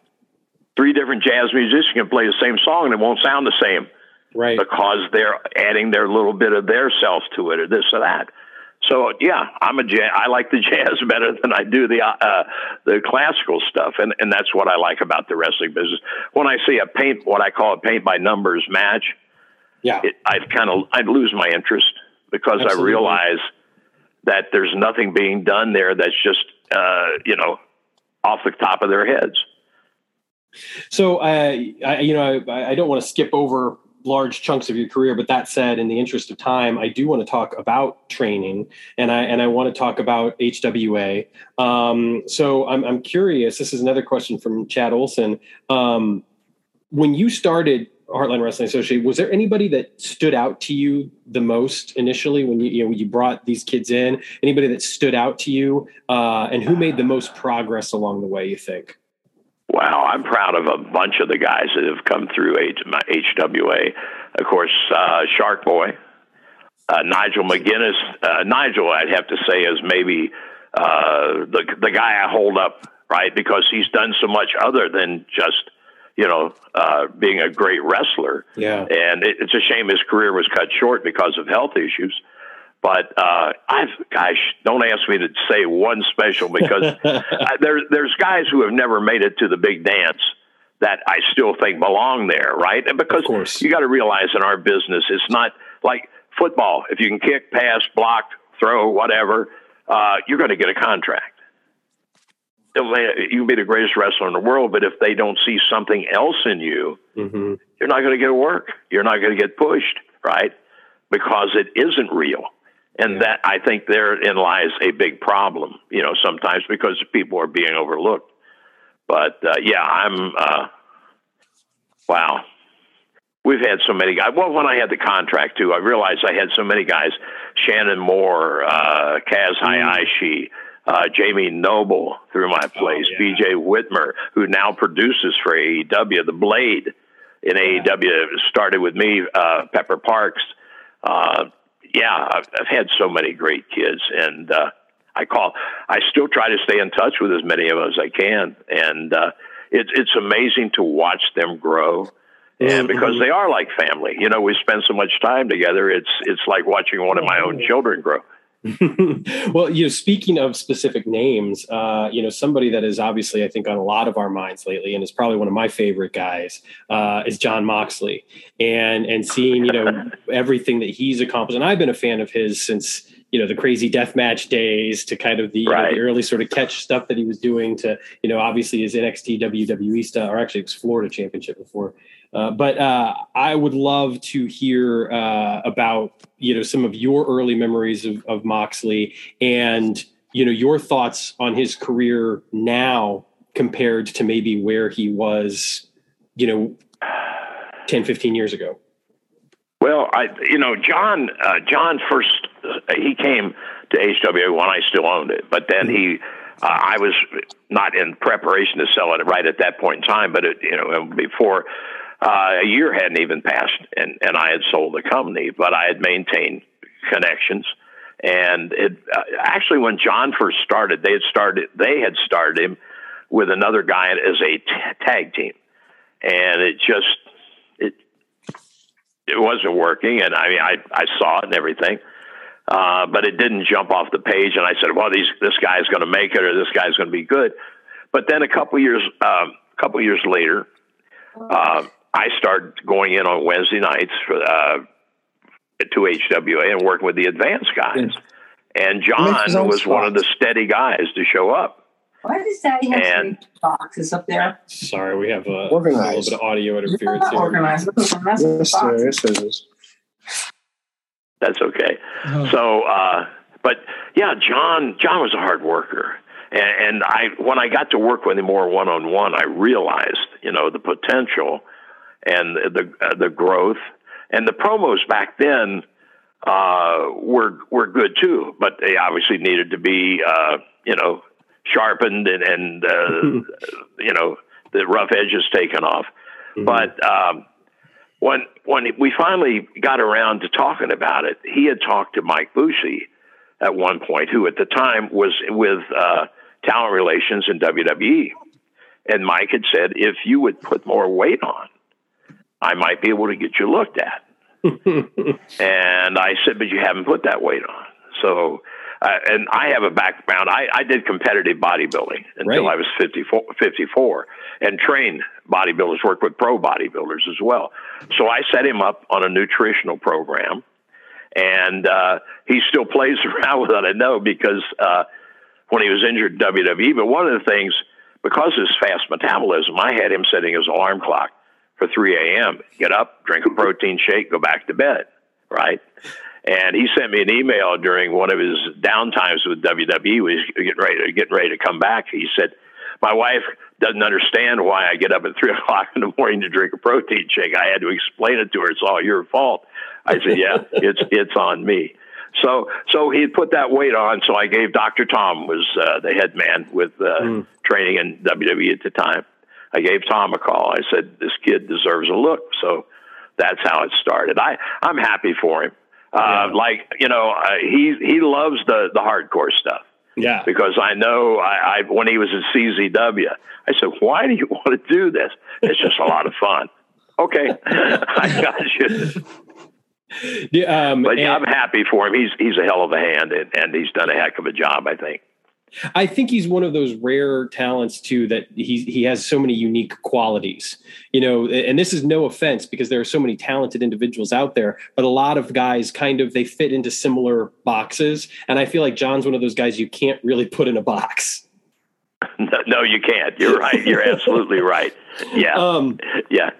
Three different jazz musicians can play the same song and it won't sound the same. Right. Because they're adding their little bit of their self to it or this or that. So yeah, I'm a jazz. I like the jazz better than I do the uh, the classical stuff, and and that's what I like about the wrestling business. When I see a paint, what I call a paint by numbers match, yeah, it, I'd kind of I'd lose my interest because Absolutely. I realize that there's nothing being done there that's just uh, you know off the top of their heads. So, uh, I, you know, I, I don't want to skip over large chunks of your career. But that said, in the interest of time, I do want to talk about training, and I and I want to talk about HWA. Um, so I'm I'm curious. This is another question from Chad Olson. Um, when you started Heartland Wrestling Association, was there anybody that stood out to you the most initially when you you know you brought these kids in? Anybody that stood out to you, uh, and who made the most progress along the way? You think? Wow, I'm proud of a bunch of the guys that have come through HWA. Of course, uh, Shark Boy, uh, Nigel McGuinness. Uh, Nigel, I'd have to say, is maybe uh, the the guy I hold up, right? Because he's done so much other than just you know uh, being a great wrestler. Yeah, and it, it's a shame his career was cut short because of health issues. But uh, I've, gosh, don't ask me to say one special because I, there, there's guys who have never made it to the big dance that I still think belong there, right? And because you got to realize in our business, it's not like football. If you can kick, pass, block, throw, whatever, uh, you're going to get a contract. You can be the greatest wrestler in the world, but if they don't see something else in you, mm-hmm. you're not going to get work. You're not going to get pushed, right? Because it isn't real. And yeah. that I think therein lies a big problem, you know, sometimes because people are being overlooked. But uh, yeah, I'm, uh, wow. We've had so many guys. Well, when I had the contract too, I realized I had so many guys Shannon Moore, uh, Kaz mm. Hayashi, uh, Jamie Noble through my oh, place, oh, yeah. BJ Whitmer, who now produces for AEW. The Blade in yeah. AEW started with me, uh, Pepper Parks. Uh, yeah, I've, I've had so many great kids, and uh, I call. I still try to stay in touch with as many of them as I can, and uh, it's it's amazing to watch them grow. And mm-hmm. because they are like family, you know, we spend so much time together. It's it's like watching one of my own children grow. well, you know, speaking of specific names, uh, you know, somebody that is obviously, I think, on a lot of our minds lately, and is probably one of my favorite guys, uh, is Jon Moxley, and and seeing you know everything that he's accomplished, and I've been a fan of his since you know the crazy death match days to kind of the, right. know, the early sort of catch stuff that he was doing to you know obviously his NXT WWE stuff, or actually it was Florida Championship before uh, but uh, I would love to hear uh, about you know some of your early memories of, of, Moxley and you know your thoughts on his career now compared to maybe where he was you know 10 15 years ago. Well i you know john uh, john first uh, he came to hwa when i still owned it but then he I was not in preparation to sell it right at that point in time, but it, you know, before uh, a year hadn't even passed, and, and I had sold the company, but I had maintained connections. And it uh, actually, when John first started, they had started they had started him with another guy as a t- tag team, and it just it it wasn't working. And I mean, I I saw it and everything, uh, but it didn't jump off the page. And I said, well, these this guy's going to make it, or this guy's going to be good. But then a couple years um, a couple years later. Uh, I started going in on Wednesday nights for, uh, to HWA and working with the advanced guys. And John was one of the steady guys to show up. Why does Daddy have and, boxes up there? Sorry, we have a, a little bit of audio interference here. Organized. Yes, sir. Yes, it is. That's okay. Oh. So, uh, but yeah, John. John was a hard worker, and, and I when I got to work with him more one on one, I realized, you know, the potential and the uh, the growth and the promos back then uh, were were good too, but they obviously needed to be uh, you know sharpened and, and uh, you know the rough edges taken off. Mm-hmm. But um, when when we finally got around to talking about it, he had talked to Mike Bushey at one point, who at the time was with uh, talent relations in WWE, and Mike had said, if you would put more weight on I might be able to get you looked at. and I said, but you haven't put that weight on. So, uh, and I have a background. I, I did competitive bodybuilding until Right. I was 54, 54 and trained bodybuilders, worked with pro bodybuilders as well. So I set him up on a nutritional program. And uh, he still plays around with it, I know, because uh, when he was injured in WWE. But one of the things, because of his fast metabolism, I had him setting his alarm clock for 3 a.m. Get up, drink a protein shake, go back to bed, right? And he sent me an email during one of his downtimes with WWE. He Was getting ready, to, getting ready to come back. He said, "My wife doesn't understand why I get up at three o'clock in the morning to drink a protein shake. I had to explain it to her. It's all your fault." I said, "Yeah, it's it's on me." So so he put that weight on. So I gave Dr. Tom was uh, the head man with uh, training in WWE at the time. I gave Tom a call. I said, "This kid deserves a look." So that's how it started. I I'm happy for him. Uh, Yeah. Like you know, uh, he he loves the the hardcore stuff Yeah. because I know I, I when he was at CZW, I said, "Why do you want to do this? It's just a lot of fun." Okay, I got you. Yeah, um, But yeah, and- I'm happy for him. He's he's a hell of a hand, and, and he's done a heck of a job. I think. I think he's one of those rare talents too that he he has so many unique qualities. You know, and this is no offense because there are so many talented individuals out there, but a lot of guys kind of they fit into similar boxes, and I feel like John's one of those guys you can't really put in a box. No, no, you can't. You're right. You're absolutely right. Yeah, Um, yeah.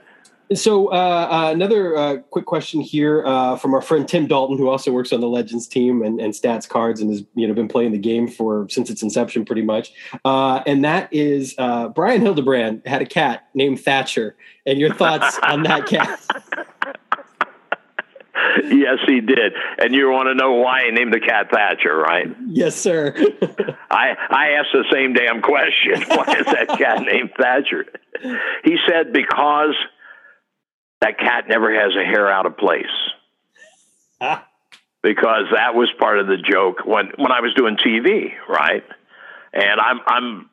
So uh, uh, another uh, quick question here uh, from our friend Tim Dalton, who also works on the Legends team and, and Stats Cards, and has you know been playing the game for since its inception, pretty much. Uh, and that is uh, Brian Hildebrand had a cat named Thatcher, and your thoughts on that cat? Yes, he did. And you want to know why he named the cat Thatcher, right? yes, sir. I I asked the same damn question. Why is that cat named Thatcher? He said because that cat never has a hair out of place. Ah. Because that was part of the joke when when I was doing TV, right? And I'm I'm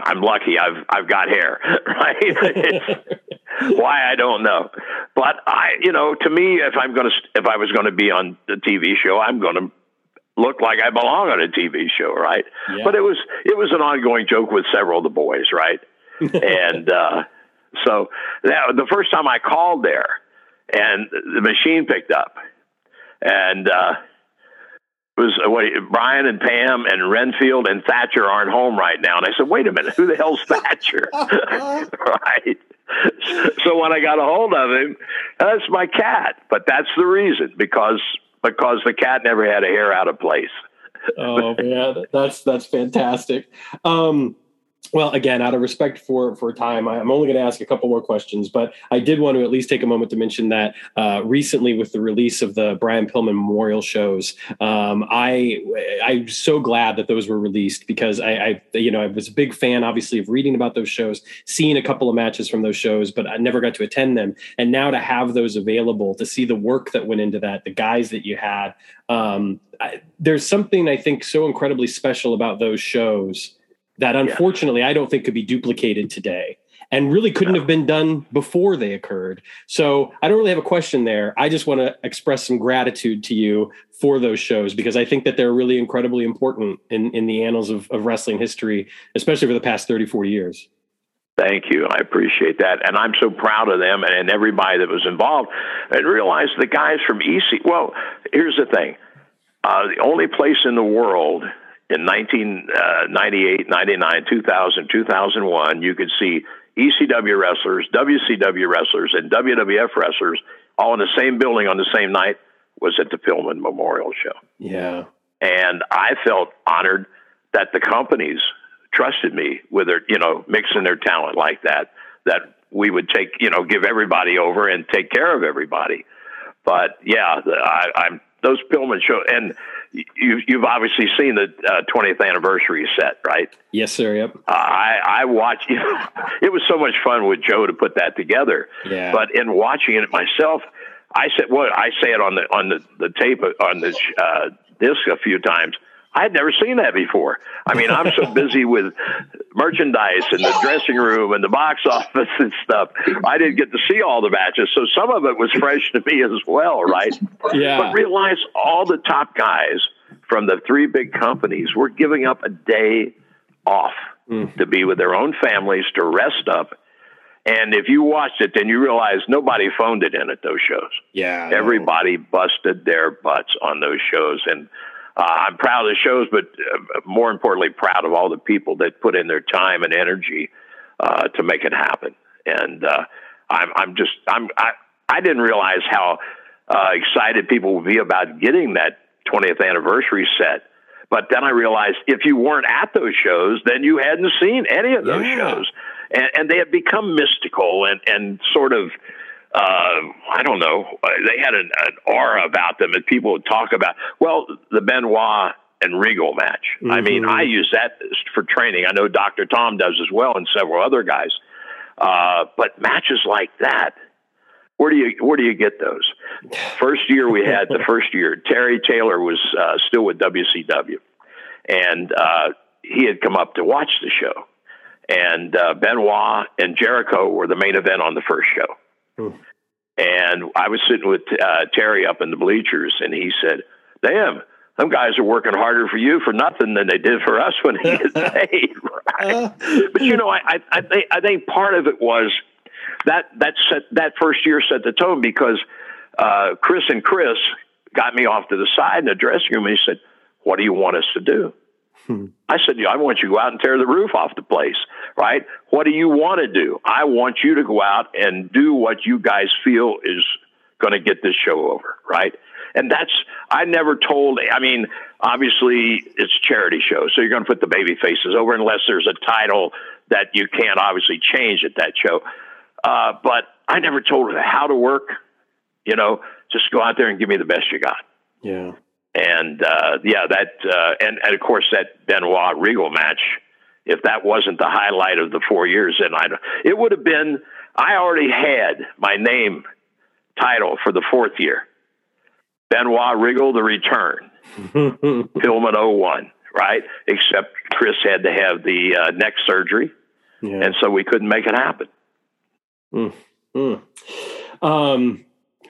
I'm lucky. I've I've got hair, right? It's- why I don't know, but I, you know, to me, if I'm gonna if I was going to be on the TV show, I'm going to look like I belong on a TV show, right? Yeah. But it was it was an ongoing joke with several of the boys, right? and uh, so that the first time I called there, and the machine picked up, and uh, it was uh, what Brian and Pam and Renfield and Thatcher aren't home right now, and I said, wait a minute, who the hell's Thatcher? right. So when I got a hold of him, that's my cat. But that's the reason because because the cat never had a hair out of place. oh man, that's that's fantastic. Um, well, again, out of respect for for time, I'm only going to ask a couple more questions, but I did want to at least take a moment to mention that uh, recently, with the release of the Brian Pillman Memorial shows, um, I I'm so glad that those were released because I, I you know I was a big fan, obviously, of reading about those shows, seeing a couple of matches from those shows, but I never got to attend them, and now to have those available, to see the work that went into that, the guys that you had, um, I, there's something I think so incredibly special about those shows that unfortunately I don't think could be duplicated today and really couldn't have been done before they occurred. So I don't really have a question there. I just want to express some gratitude to you for those shows because I think that they're really incredibly important in, in the annals of, of wrestling history, especially for the past 30, 40 years. Thank you. I appreciate that. And I'm so proud of them and, and everybody that was involved. And realize the guys from EC. Well, here's the thing uh, the only place in the world in 1998, uh, 99, 2000, 2001, you could see ECW wrestlers, WCW wrestlers, and WWF wrestlers all in the same building on the same night was at the Pillman Memorial Show. Yeah. And I felt honored that the companies trusted me with their, you know, mixing their talent like that, that we would take, you know, give everybody over and take care of everybody. But yeah, I, I'm those Pillman show, and you, you've obviously seen the uh, 20th anniversary set, right? Yes, sir. Yep. Uh, I I watched. You know, it was so much fun with Joe to put that together. Yeah. But in watching it myself, I said, "What I say it on the on the the tape on the uh, disc a few times." I had never seen that before. I mean, I'm so busy with merchandise and the dressing room and the box office and stuff. I didn't get to see all the matches, so some of it was fresh to me as well, right? Yeah. But realize all the top guys from the three big companies were giving up a day off mm. to be with their own families to rest up. And if you watched it, then you realize nobody phoned it in at those shows. Yeah, everybody busted their butts on those shows, and uh, I'm proud of the shows, but uh, more importantly, proud of all the people that put in their time and energy uh, to make it happen. And uh, I'm, I'm just, I'm, I, I didn't realize how uh, excited people would be about getting that 20th anniversary set but then I realized if you weren't at those shows, then you hadn't seen any of those yeah. shows. And, and they had become mystical and, and sort of, uh, I don't know, they had an, an aura about them that people would talk about. Well, the Benoit and Regal match. Mm-hmm. I mean, I use that for training. I know Dr. Tom does as well, and several other guys. Uh, but matches like that, where do you where do you get those? First year we had the first year, Terry Taylor was uh, still with WCW, and uh, he had come up to watch the show, and uh, Benoit and Jericho were the main event on the first show. Hmm. And I was sitting with uh, Terry up in the bleachers, and he said, "Damn." Some guys are working harder for you for nothing than they did for us when he gets paid, right? but you know, I, I, I think I think part of it was that that set that first year set the tone because uh, Chris and Chris got me off to the side in the dressing room and he said, "What do you want us to do?" Hmm. I said, yeah, "I want you to go out and tear the roof off the place, right? What do you want to do? I want you to go out and do what you guys feel is going to get this show over, right?" And that's I never told. I mean, obviously it's charity show, so you're going to put the baby faces over unless there's a title that you can't obviously change at that show. Uh, but I never told her how to work. You know, just go out there and give me the best you got. Yeah. And uh, yeah, that uh, and and of course that Benoit Regal match. If that wasn't the highlight of the four years, then I it would have been. I already had my name title for the fourth year. Benoit Regal, the return. Pillman 01, right? Except Chris had to have the uh, neck surgery, yeah. and so we couldn't make it happen. Mm, mm. Um,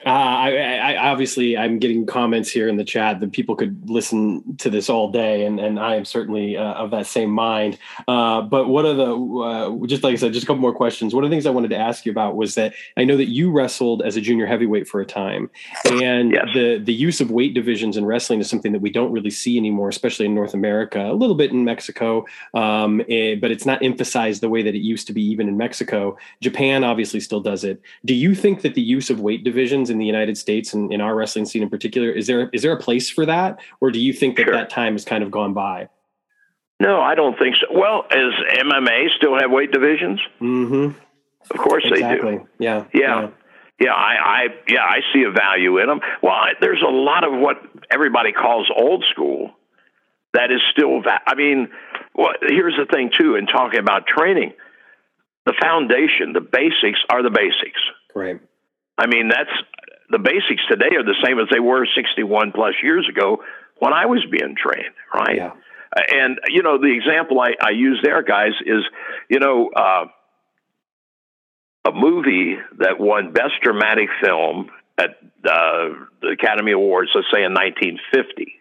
uh, I, I, obviously I'm getting comments here in the chat that people could listen to this all day, and, and I am certainly uh, of that same mind. Uh, but what are the uh, just like I said, just a couple more questions. One of the things I wanted to ask you about was that I know that you wrestled as a junior heavyweight for a time, and yes. the the use of weight divisions in wrestling is something that we don't really see anymore, especially in North America. A little bit in Mexico, um, it, eh, but it's not emphasized the way that it used to be, even in Mexico. Japan obviously still does it. Do you think that the use of weight divisions in the United States and in our wrestling scene in particular, is there is there a place for that, or do you think that sure. that time has kind of gone by? No, I don't think so. Well, does MMA still have weight divisions? Mm-hmm. Of course exactly. they do. Yeah. Yeah. yeah. Yeah, I, I, yeah, I see a value in them. Well, I, there's a lot of what everybody calls old school that is still. Va- I mean, well, here's the thing too. In talking about training, the foundation, the basics are the basics. Right. I mean, that's the basics today are the same as they were 61 plus years ago when I was being trained, right? Yeah. And, you know, the example I, I use there, guys, is, you know, uh, a movie that won Best Dramatic Film at uh, the Academy Awards, let's say in 1950,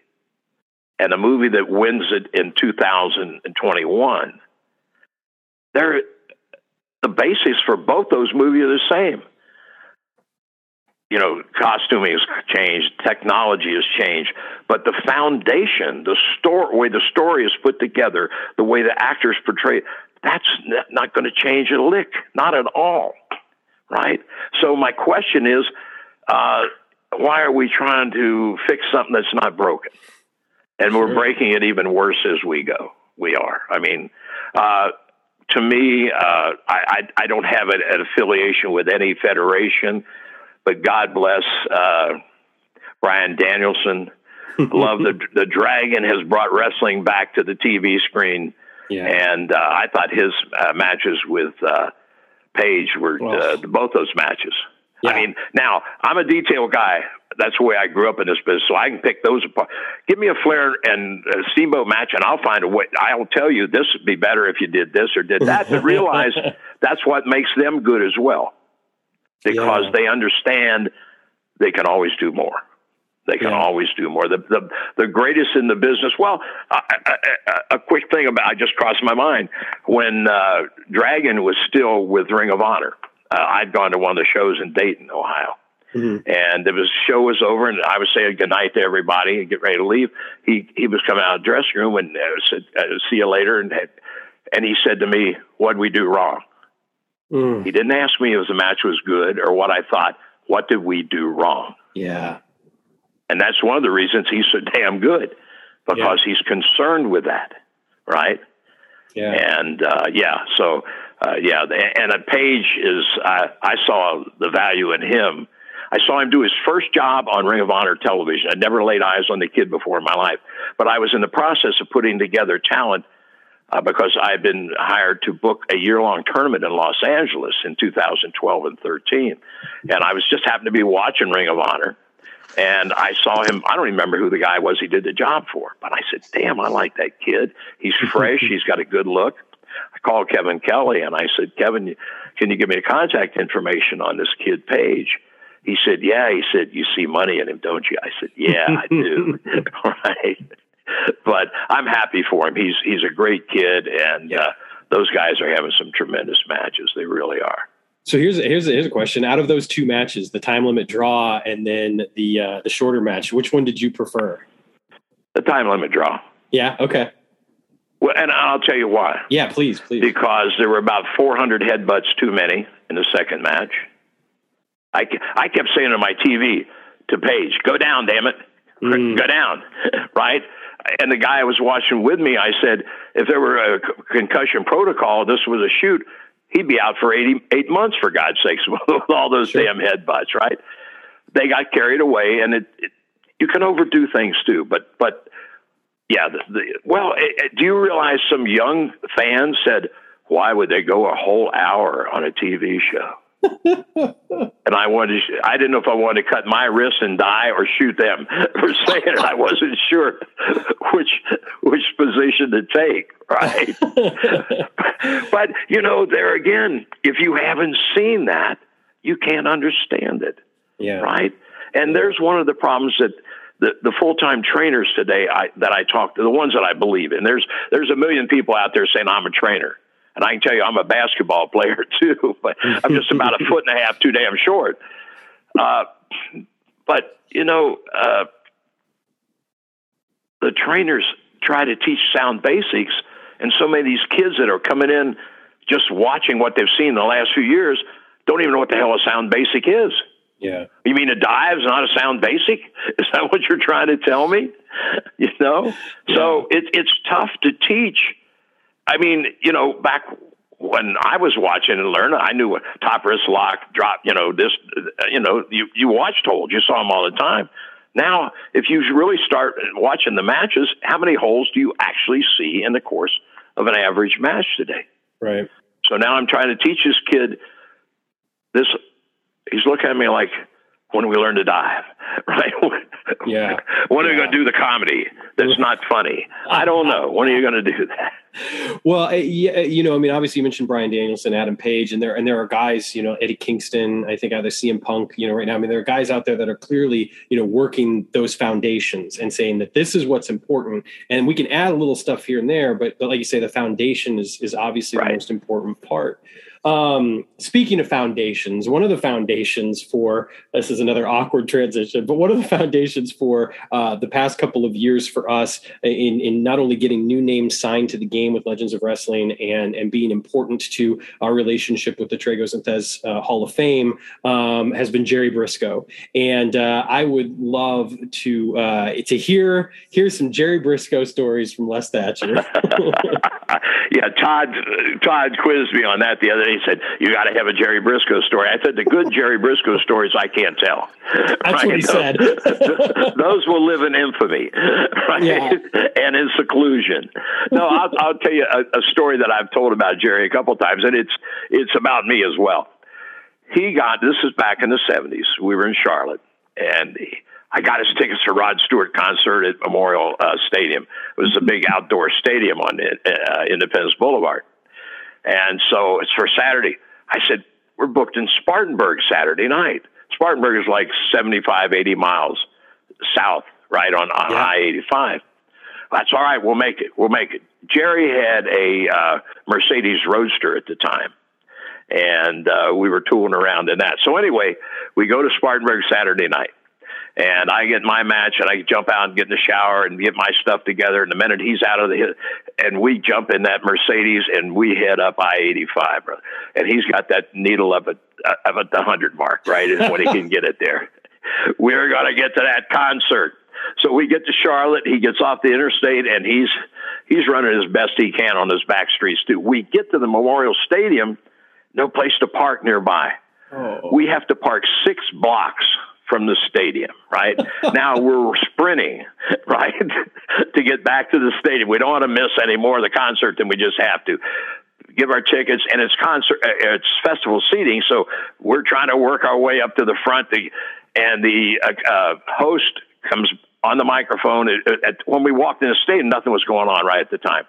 and a movie that wins it in 2021, they're, the basics for both those movies are the same you know, costuming has changed, technology has changed, but the foundation, the story, way the story is put together, the way the actors portray, that's not going to change a lick, not at all, right? So my question is, uh, why are we trying to fix something that's not broken? And we're breaking it even worse as we go. We are. I mean, uh, to me, uh, I, I, I don't have an, an affiliation with any federation but God bless uh, Bryan Danielson. Love the the Dragon has brought wrestling back to the TV screen, yeah. and uh, I thought his uh, matches with uh, Page were uh, both those matches. Yeah. I mean, now I'm a detail guy. That's the way I grew up in this business, so I can pick those apart. Give me a Flair and a Steamboat match, and I'll find a way. I'll tell you this would be better if you did this or did that. but realize that's what makes them good as well because yeah. they understand they can always do more. They can Yeah. always do more. The, the the greatest in the business. Well, a, a, a quick thing about I just crossed my mind when uh, Dragon was still with Ring of Honor. Uh, I'd gone to one of the shows in Dayton, Ohio, Mhm. and the show was over, and I was saying goodnight to everybody and get ready to leave. He he was coming out of the dressing room and uh, said, uh, "See you later," and had, and he said to me, "What'd we do wrong?" Mm. He didn't ask me if the match was good or what I thought. What did we do wrong? Yeah. And that's one of the reasons he's so damn good because he's concerned with that, right? Yeah. And uh, yeah, so uh, yeah, and a Page is I I saw the value in him. I saw him do his first job on Ring of Honor television. I'd never laid eyes on the kid before in my life, but I was in the process of putting together talent uh, because I had been hired to book a year long tournament in Los Angeles in 2012 and 13. And I was just happened to be watching Ring of Honor. And I saw him. I don't remember who the guy was he did the job for, but I said, "Damn, I like that kid. He's fresh. he's got a good look." I called Kevin Kelly and I said, "Kevin, can you give me the contact information on this kid Page?" He said, "Yeah." He said, "You see money in him, don't you?" I said, "Yeah, I do." right. But I'm happy for him. He's he's a great kid, and uh, those guys are having some tremendous matches. They really are. So here's here's a, here's a question. Out of those two matches, the time limit draw and then the uh, the shorter match, which one did you prefer? The time limit draw. Yeah. Okay. Well, and I'll tell you why. Yeah. Please. Please. because there were about 400 headbutts too many in the second match. I, I kept saying on my TV to Page, go down, damn it. Mm. Go down, right? And the guy I was watching with me, I said, if there were a concussion protocol, this was a shoot, he'd be out for 88 months, for God's sakes, with all those Sure. damn headbutts, right? They got carried away, and it, it you can overdo things too, but, but, yeah, the, the, well, eh, eh, do you realize some young fans said, why would they go a whole hour on a TV show? and I wanted, to, I didn't know if I wanted to cut my wrist and die or shoot them for saying it. I wasn't sure which which position to take, right? but you know, there again, if you haven't seen that, you can't understand it yeah. right? And there's one of the problems that the, the full time trainers today I, that I talk to, the ones that I believe in. There's there's a million people out there saying I'm a trainer, and I can tell you I'm a basketball player too, but I'm just about a foot and a half too damn short. Uh, but you know, uh, the trainers try to teach sound basics, and so many of these kids that are coming in just watching what they've seen the last few years don't even know what the hell a sound basic is. Yeah. You mean a dive's not a sound basic? Is that what you're trying to tell me? You know? So it, it's tough to teach. I mean, you know, back when I was watching and learning, I knew what top wrist lock, drop, you know, this, uh, you know, you, you watched hold, you saw them all the time. Now, if you really start watching the matches, how many holes do you actually see in the course of an average match today? Right. So now I'm trying to teach this kid this. He's looking at me like, when we learn to dive, right? Yeah. when are Yeah. going to do the comedy that's not funny? I don't know. When are you going to do that? Well, uh, yeah, you know, I mean, obviously you mentioned Bryan Danielson, Adam Page, and there and there are guys, you know, Eddie Kingston. I think either CM Punk, you know, right now. I mean, there are guys out there that are clearly, you know, working those foundations and saying that this is what's important, and we can add a little stuff here and there, but but like you say, the foundation is is obviously Right. the most important part. Um, speaking of foundations, one of the foundations for this is another awkward transition, but one of the foundations for uh, the past couple of years for us in, in not only getting new names signed to the game with Legends of Wrestling and and being important to our relationship with the Tragos and uh, Hall of Fame um, has been Jerry Brisco, and uh, I would love to uh, to hear hear some Jerry Brisco stories from Les Thatcher. yeah, Todd Todd quizzed me on that the other day. He said, "You got to have a Jerry Brisco story." I said, "The good Jerry Brisco stories I can't tell." That's what he Those- said. those will live in infamy, right? Yeah. and in seclusion. No, I'll, I'll tell you a, a story that I've told about Jerry a couple times, and it's it's about me as well. He got this is back in the seventies. We were in Charlotte, and he, I got his tickets to Rod Stewart concert at Memorial uh, Stadium. It was a big outdoor stadium on uh, Independence Boulevard, and so it's for Saturday. I said we're booked in Spartanburg Saturday night. Spartanburg is like 75, 80 miles south, right on, on Yeah. I eighty five. That's all right. We'll make it. We'll make it. Jerry had a uh, Mercedes Roadster at the time, and uh, we were tooling around in that. So anyway, we go to Spartanburg Saturday night, and I get my match, and I jump out and get in the shower and get my stuff together. And the minute he's out of the, and we jump in that Mercedes and we head up I eighty five. And he's got that needle up at up at the hundred mark, right? Is when he can get it there. We're gonna get to that concert. So we get to Charlotte. He gets off the interstate, and he's he's running as best he can on his back streets too. We get to the Memorial Stadium, no place to park nearby. Oh. We have to park six blocks from the stadium. Right now, we're sprinting right to get back to the stadium. We don't want to miss any more of the concert than we just have to give our tickets and it's concert uh, it's festival seating so we're trying to work our way up to the front the, and the uh, uh, host comes on the microphone at, at, when we walked in the stadium nothing was going on right at the time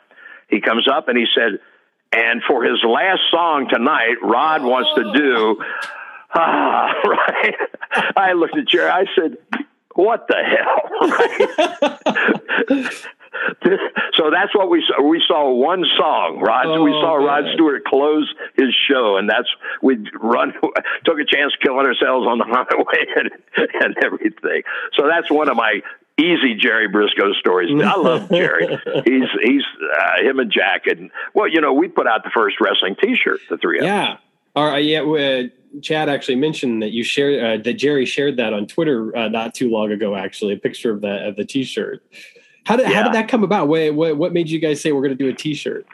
he comes up and he said and for his last song tonight rod wants to do ah right i looked at jerry i said what the hell right so that's what we saw. We saw one song. Rod, Oh, we saw Rod. Stewart close his show, and that's we run. Took a chance killing ourselves on the highway and, and everything. So that's one of my easy Jerry Brisco stories. I love Jerry. he's he's uh, him and Jack, and well, you know, we put out the first wrestling T-shirt, the three of us. Yeah. All right. Yeah. Chad actually mentioned that you shared uh, that Jerry shared that on Twitter uh, not too long ago. Actually, a picture of the of the T-shirt. How did how did that come about? What what, what made you guys say we're going to do a T-shirt?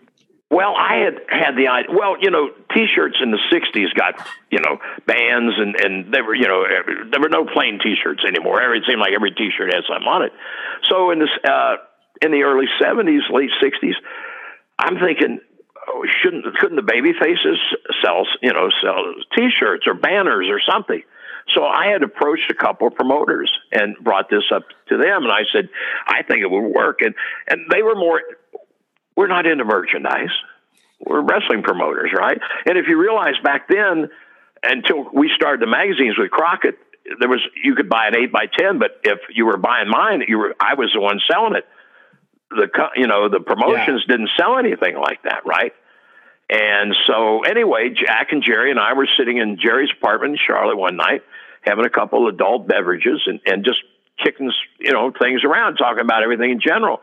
Well, I had had the idea. Well, you know, T-shirts in the '60s got you know bands, and and there were you know there were no plain T-shirts anymore. Every, it seemed like every T-shirt had something on it. So in this uh, in the early '70s, late '60s, I'm thinking, shouldn't couldn't the baby faces sell you know sell T-shirts or banners or something? So I had approached a couple of promoters and brought this up to them, and I said, I think it would work, and and they were more we're not into merchandise. We're wrestling promoters, right? And if you realize back then, until we started the magazines with Crockett, there was you could buy an eight by ten, but if you were buying mine, you were I was the one selling it. The you know the promotions didn't sell anything like that, right? And so anyway, Jack and Jerry and I were sitting in Jerry's apartment in Charlotte one night, having a couple of adult beverages and, and just kicking you know things around, talking about everything in general.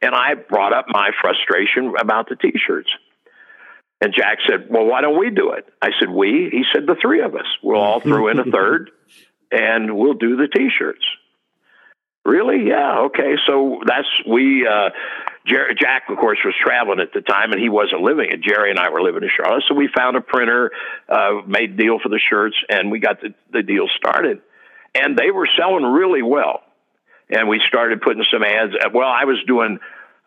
And I brought up my frustration about the T-shirts. And Jack said, "Well, why don't we do it?" I said, "We." He said, "The three of us. We'll all throw in a third, and we'll do the T-shirts." Really? Yeah. Okay. So that's we. Uh, Jer- Jack, of course, was traveling at the time, and he wasn't living. And Jerry and I were living in Charlotte, so we found a printer, uh, made deal for the shirts, and we got the, the deal started. And they were selling really well. And we started putting some ads. Well, I was doing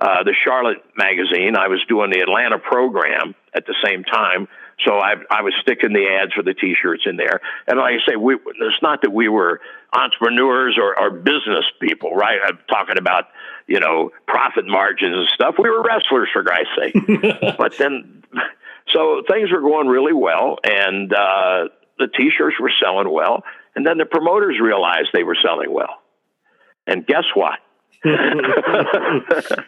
uh, the Charlotte magazine. I was doing the Atlanta program at the same time. So I, I was sticking the ads for the T-shirts in there. And like I say, we, it's not that we were entrepreneurs or, or business people, right? I'm talking about, you know, profit margins and stuff. We were wrestlers, for Christ's sake. but then, so things were going really well, and uh, the T-shirts were selling well. And then the promoters realized they were selling well. And guess what? the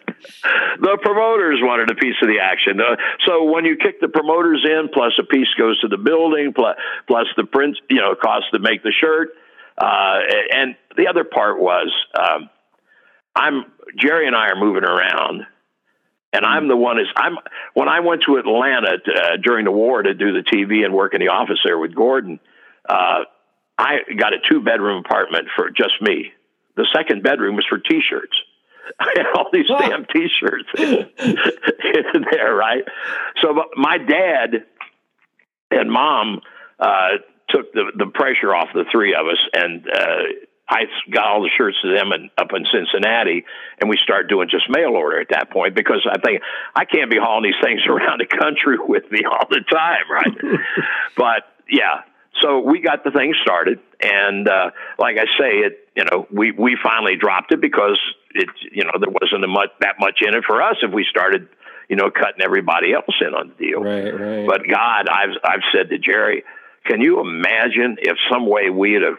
promoters wanted a piece of the action. Uh, so when you kick the promoters in, plus a piece goes to the building, plus, plus the print, you know, cost to make the shirt. Uh, and the other part was, um, I'm Jerry and I are moving around, and I'm the one is I'm when I went to Atlanta to, uh, during the war to do the TV and work in the office there with Gordon. Uh, I got a two bedroom apartment for just me. The second bedroom was for T-shirts. I had all these damn T-shirts in, in there, right? So my dad and mom uh, took the the pressure off the three of us, and uh, I got all the shirts to them and up in Cincinnati, and we started doing just mail order at that point because I think I can't be hauling these things around the country with me all the time, right? but yeah, so we got the thing started, and uh, like I say, it you know we we finally dropped it because it you know there wasn't a much that much in it for us if we started you know cutting everybody else in on the deal. Right, right. But God, I've I've said to Jerry, can you imagine if some way we had have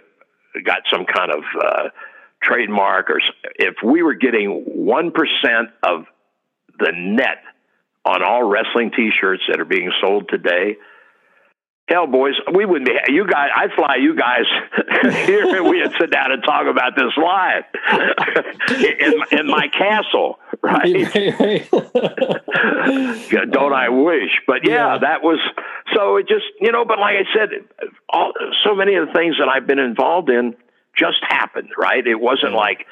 got some kind of uh, trademark or if we were getting 1% of the net on all wrestling t-shirts that are being sold today, Hell, boys, we wouldn't be. You guys, I'd fly you guys here, and we'd sit down and talk about this live in, in my castle, right? Don't I wish? But yeah, yeah, that was so. It just you know, but like I said, all so many of the things that I've been involved in just happened, right? It wasn't mm-hmm. like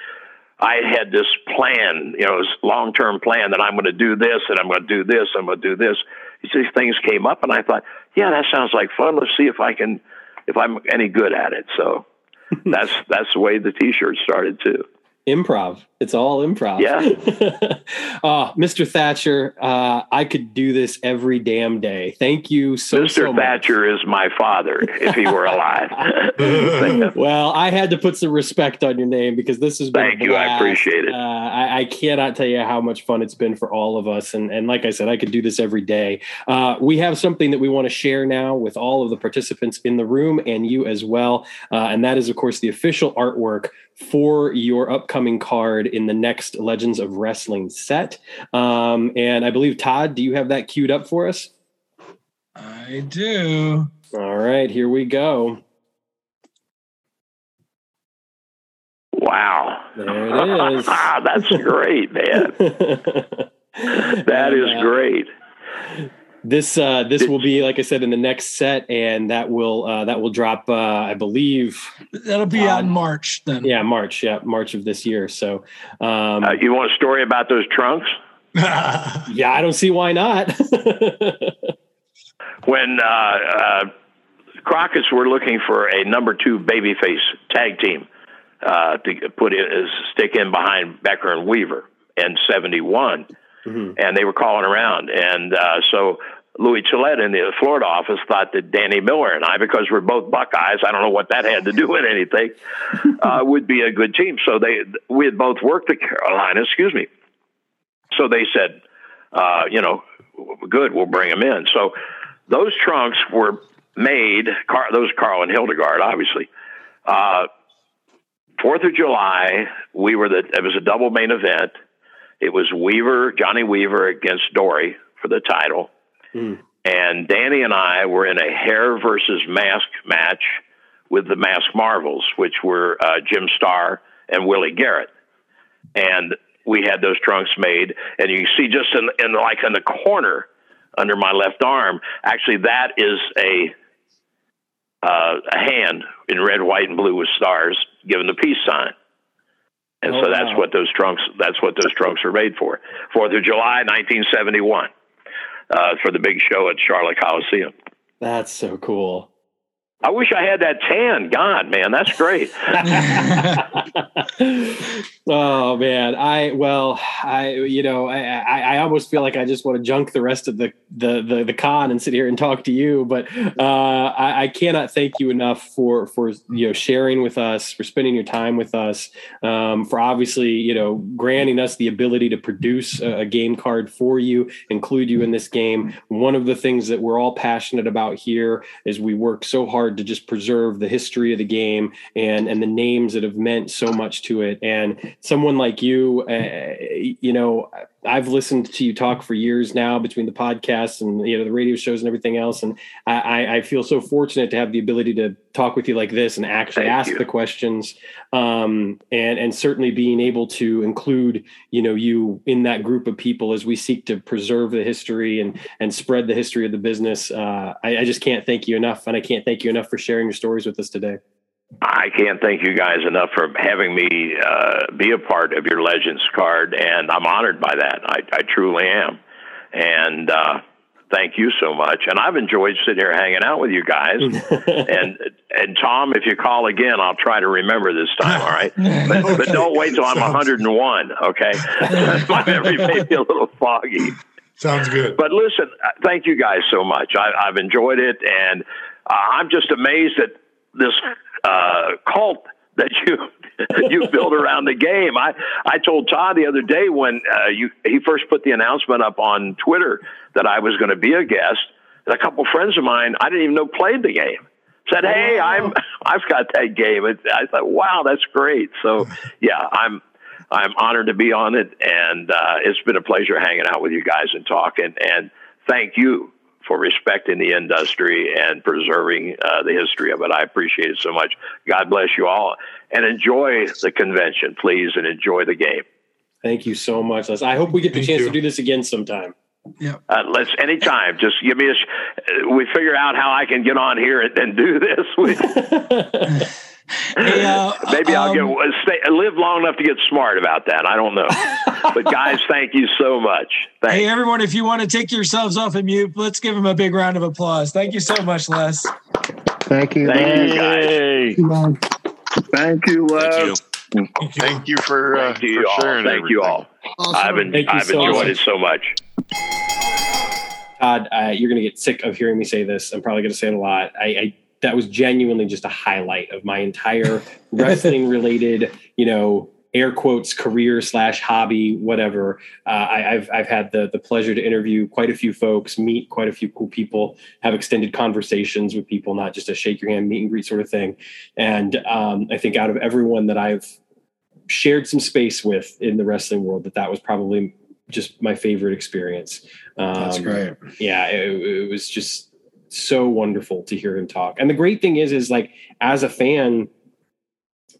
I had this plan, you know, this long term plan that I'm going to do this and I'm going to do this, and I'm going to do this. These things came up, and I thought, yeah, that sounds like fun. Let's see if I can, if I'm any good at it. So that's that's the way the T-shirt started too improv. It's all improv. Yeah. uh, Mr. Thatcher, uh, I could do this every damn day. Thank you so, much. Mr. so Thatcher is my father if he were alive. well, I had to put some respect on your name because this has been Thank you. I appreciate it. Uh, I, I, cannot tell you how much fun it's been for all of us. And, and like I said, I could do this every day. Uh, we have something that we want to share now with all of the participants in the room and you as well. Uh, and that is, of course, the official artwork for your upcoming card in the next Legends of Wrestling set. Um, and I believe, Todd, do you have that queued up for us? I do. All right, here we go. Wow. There it is. That's great, man. that is uh, great this uh, this will be like I said in the next set, and that will uh, that will drop. Uh, I believe that'll be um, on March then. Yeah, March. Yeah, March of this year. So, um, uh, you want a story about those trunks? yeah, I don't see why not. when uh, uh, Crockett's were looking for a number two babyface tag team uh, to put it, stick in behind Becker and Weaver in '71 Mm-hmm. And they were calling around. And uh, so Louis Gillette in the Florida office thought that Danny Miller and I, because we're both Buckeyes, I don't know what that had to do with anything, uh, would be a good team. So they we had both worked at Carolina, excuse me. So they said, uh, you know, good, we'll bring them in. So those trunks were made. Car- those Carl and Hildegard, obviously. Uh, Fourth of July, we were the. It was a double main event it was Weaver, Johnny Weaver against Dory for the title. Mm. And Danny and I were in a hair versus mask match with the Mask Marvels, which were uh, Jim Starr and Willie Garrett. And we had those trunks made, and you can see just in, in like in the corner under my left arm, actually that is a uh, a hand in red, white, and blue with stars, giving the peace sign. And oh, so that's wow. what those trunks that's what those trunks are made for. Fourth of July, nineteen seventy one, uh, for the big show at Charlotte Coliseum. That's so cool. I wish I had that tan. God, man, that's great. oh man, I well, I you know, I, I, I almost feel like I just want to junk the rest of the the the, the con and sit here and talk to you. But uh, I, I, cannot thank you enough for for you know sharing with us, for spending your time with us, um, for obviously you know granting us the ability to produce a, a game card for you, include you in this game. One of the things that we're all passionate about here is we work so hard hard to just preserve the history of the game and and the names that have meant so much to it. And someone like you, uh, you know, I've listened to you talk for years now between the podcasts and you know the radio shows and everything else, and I, I feel so fortunate to have the ability to talk with you like this and actually Thank ask you. the questions, um, and and certainly being able to include you know you in that group of people as we seek to preserve the history and and spread the history of the business. Uh, I, I just can't thank you enough, and I can't thank you enough for sharing your stories with us today. I can't thank you guys enough for having me uh, be a part of your Legends card, and I'm honored by that. I, I truly am, and uh, thank you so much. And I've enjoyed sitting here hanging out with you guys. and and Tom, if you call again, I'll try to remember this time. All right, but, but don't wait till I'm 101. Okay, my memory may be a little foggy. Sounds good. But listen, uh, thank you guys so much. I, I've enjoyed it, and uh, I'm just amazed that this uh, cult that you you build around the game. I I told Todd the other day when uh, you he first put the announcement up on Twitter that I was going to be a guest. And a couple friends of mine I didn't even know played the game. said, "Hey, I'm I've got that game." I thought, "Wow, that's great." So, yeah, I'm I'm honored to be on it, and uh, it's been a pleasure hanging out with you guys and talking. And thank you for respecting the industry and preserving uh, the history of it. I appreciate it so much. God bless you all, and enjoy the convention, please, and enjoy the game. Thank you so much, Les. I hope we get the Thank chance you. to do this again sometime. Yeah. Uh, let's anytime. Just give me a. Sh- we figure out how I can get on here and, and do this. hey, uh, Maybe I'll get um, stay, live long enough to get smart about that. I don't know. but guys, thank you so much. Thanks. Hey, everyone, if you want to take yourselves off of mute, let's give him a big round of applause. Thank you so much, Les. Thank you. Thank you, guys. Thank you, Les. Thank you. Thank you for, uh, Thank you for sharing. Thank everything. you all. Awesome. I've, been, I've so enjoyed much. it so much. Todd, uh, you're going to get sick of hearing me say this. I'm probably going to say it a lot. I, I that was genuinely just a highlight of my entire wrestling related, you know, air quotes career slash hobby, whatever. Uh, I, have I've had the the pleasure to interview quite a few folks, meet quite a few cool people, have extended conversations with people, not just a shake your hand, meet and greet sort of thing. And um, I think out of everyone that I've shared some space with in the wrestling world, that that was probably just my favorite experience. Um, That's great. Yeah, it, it was just so wonderful to hear him talk. And the great thing is, is like as a fan,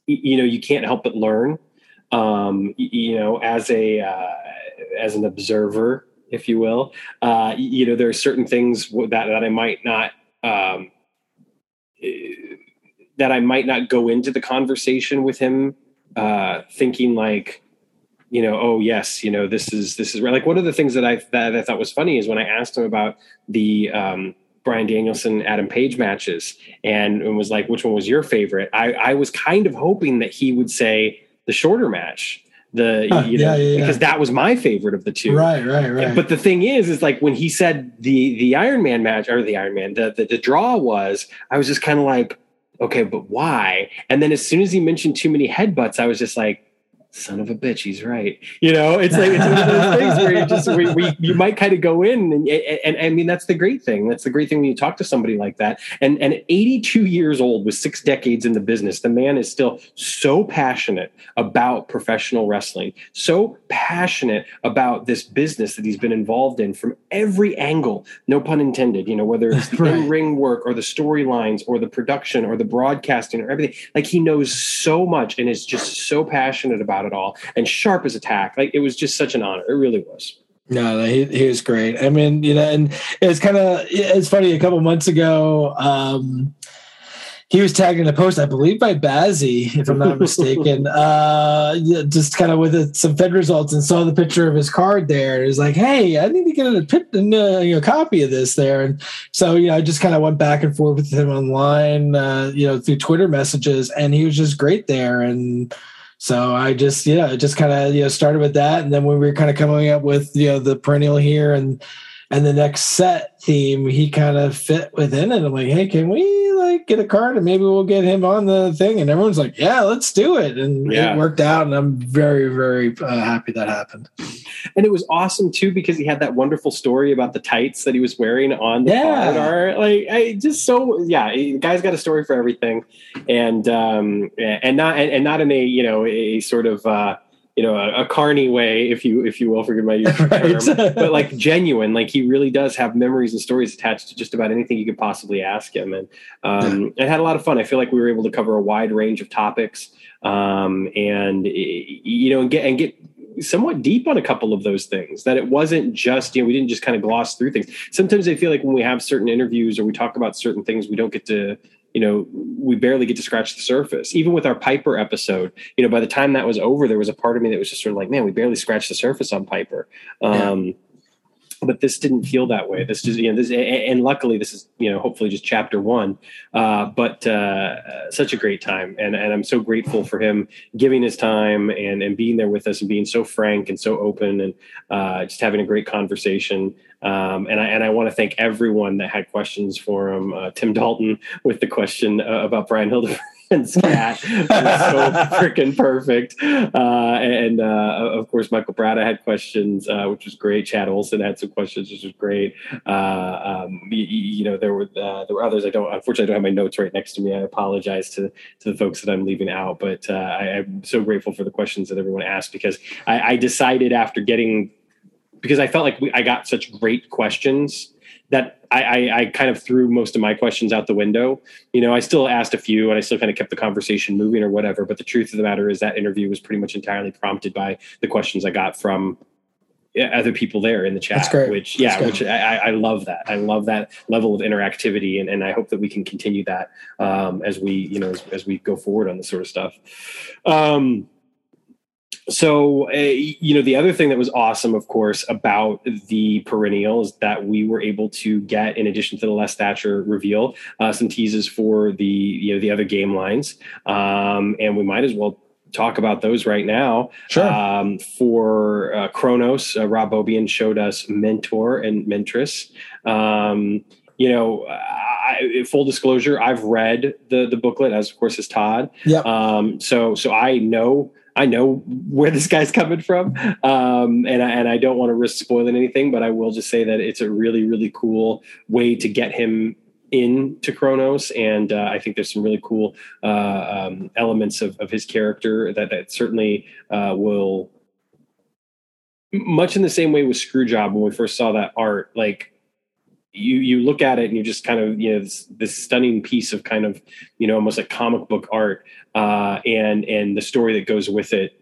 you know, you can't help but learn. Um, you know, as a uh, as an observer, if you will, uh, you know, there are certain things that that I might not um, that I might not go into the conversation with him uh, thinking like, you know, oh yes, you know, this is this is like one of the things that I that I thought was funny is when I asked him about the um, Bryan Danielson, Adam Page matches, and, and was like, which one was your favorite? I, I was kind of hoping that he would say the shorter match the huh, you know yeah, yeah, because that was my favorite of the two. Right right right. but the thing is is like when he said the the iron man match or the iron man the the, the draw was i was just kind of like okay but why? And then as soon as he mentioned too many headbutts i was just like son of a bitch, he's right. You know, it's like it's one of those things where you just we, we you might kind of go in and, and, and I mean that's the great thing. That's the great thing when you talk to somebody like that. And and 82 years old with six decades in the business, the man is still so passionate about professional wrestling, so passionate about this business that he's been involved in from every angle, no pun intended. You know, whether it's the right. in-ring work or the storylines or the production or the broadcasting or everything. Like he knows so much and is just so passionate about it all and sharp as attack. Like it was just such an honor. It really was. No, he, he was great. I mean, you know, and it's kind of it's funny. A couple months ago, um, he was tagged in a post, I believe, by Bazzy, if I'm not mistaken. uh, just kind of with some Fed results, and saw the picture of his card there. It was like, hey, I need to get a, a you know, copy of this there. And so, you know, I just kind of went back and forth with him online, uh, you know, through Twitter messages, and he was just great there. And so I just, yeah, just kind of, you know, started with that. And then when we were kind of coming up with, you know, the perennial here and, and the next set theme, he kind of fit within it. I'm like, hey, can we like get a card and maybe we'll get him on the thing? And everyone's like, yeah, let's do it. And yeah. it worked out. And I'm very, very uh, happy that happened. And it was awesome too because he had that wonderful story about the tights that he was wearing on the yeah. art. Like, I just so yeah, the guy's got a story for everything, and um, and not and, and not in a you know a sort of. Uh, you know a, a carny way if you if you will forgive my use of right. term but like genuine like he really does have memories and stories attached to just about anything you could possibly ask him and um yeah. i had a lot of fun i feel like we were able to cover a wide range of topics um and you know and get and get somewhat deep on a couple of those things that it wasn't just you know we didn't just kind of gloss through things sometimes i feel like when we have certain interviews or we talk about certain things we don't get to you know we barely get to scratch the surface even with our piper episode you know by the time that was over there was a part of me that was just sort of like man we barely scratched the surface on piper um, yeah but this didn't feel that way. This just, you know, this, and luckily this is, you know, hopefully just chapter one. Uh, but uh, such a great time, and and I'm so grateful for him giving his time and and being there with us and being so frank and so open and uh, just having a great conversation. Um, and I and I want to thank everyone that had questions for him. Uh, Tim Dalton with the question uh, about Brian Hildebrand and scat was so freaking perfect. Uh, and uh, of course, Michael Brada had questions, uh, which was great. Chad Olson had some questions, which was great. Uh, um, you, you, know, there were uh, there were others. I don't unfortunately I don't have my notes right next to me. I apologize to to the folks that I'm leaving out, but uh, I, am so grateful for the questions that everyone asked because I, I decided after getting because I felt like we, I got such great questions that I, I, I, kind of threw most of my questions out the window. You know, I still asked a few and I still kind of kept the conversation moving or whatever. But the truth of the matter is that interview was pretty much entirely prompted by the questions I got from other people there in the chat. Which, yeah, which I, I, love that. I love that level of interactivity, and, and I hope that we can continue that um, as we, you know, as, as, we go forward on this sort of stuff. Um, so uh, you know the other thing that was awesome of course about the perennial is that we were able to get in addition to the les thatcher reveal uh, some teases for the you know the other game lines. Um, and we might as well talk about those right now. Sure. Um, for uh, Chronos uh, rob bobian showed us mentor and mentress. Um, you know I, full disclosure i've read the the booklet as of course as todd. Yeah um, so so i know I know where this guy's coming from, um, and I, and I don't want to risk spoiling anything, but I will just say that it's a really really cool way to get him into Kronos, and uh, I think there's some really cool uh, um, elements of, of his character that that certainly uh, will. Much in the same way with Screwjob when we first saw that art, like you you look at it and you just kind of you know this, this stunning piece of kind of you know almost like comic book art uh, and and the story that goes with it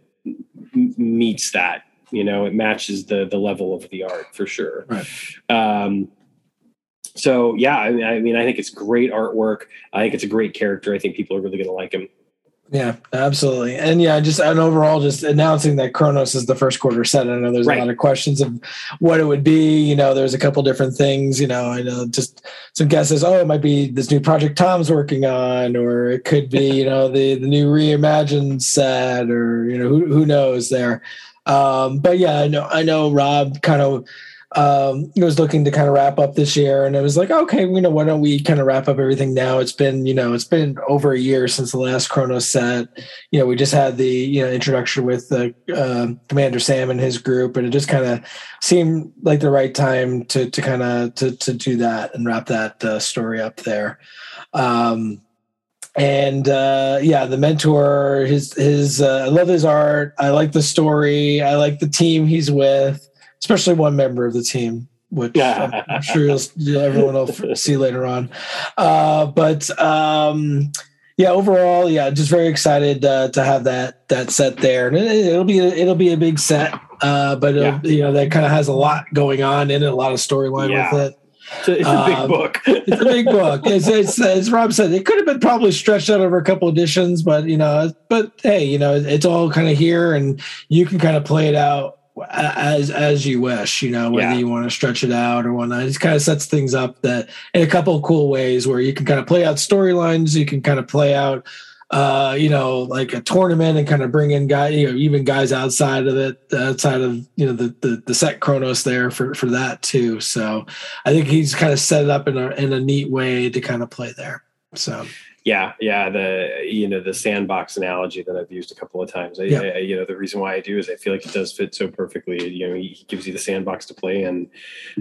meets that you know it matches the the level of the art for sure. Right. um, so yeah I mean, I mean i think it's great artwork. I think it's a great character. I think people are really going to like him yeah, absolutely. And yeah, just and overall, just announcing that Chronos is the first quarter set. I know there's right. a lot of questions of what it would be. You know, there's a couple different things. You know, I know just some guesses. Oh, it might be this new project Tom's working on, or it could be you know the the new reimagined set, or you know who who knows there. Um, but yeah, I know I know Rob kind of um, was looking to kind of wrap up this year, and it was like, okay, you know, why don't we kind of wrap up everything now? It's been, you know, it's been over a year since the last Chronos set. You know, we just had the you know introduction with the uh, Commander Sam and his group, and it just kind of seemed like the right time to to kind of to to do that and wrap that uh, story up there. Um, and uh, yeah, the mentor, his his, uh, I love his art. I like the story. I like the team he's with especially one member of the team, which yeah. I'm, sure you'll, everyone will see later on. Uh, but um, yeah, overall, yeah, just very excited uh, to have that that set there, and it, will be it'll be a big set, uh, but yeah. you know that kind of has a lot going on in it, a lot of storyline yeah. with it. It's a, it's a big um, book. it's a big book. It's, it's, as Rob said, it could have been probably stretched out over a couple editions, but you know, but hey, you know, it's all kind of here, and you can kind of play it out as as you wish, you know, whether yeah. you want to stretch it out or whatnot. It kind of sets things up that in a couple of cool ways where you can kind of play out storylines, you can kind of play out uh, you know, like a tournament and kind of bring in guys, you know, even guys outside of it, outside of, you know, the, the, the set Chronos there for, for that too. So I think he's kind of set it up in a, in a neat way to kind of play there. So yeah, yeah. The you know the sandbox analogy that I've used a couple of times. I, yeah. I, you know the reason why I do is I feel like it does fit so perfectly. You know, he gives you the sandbox to play and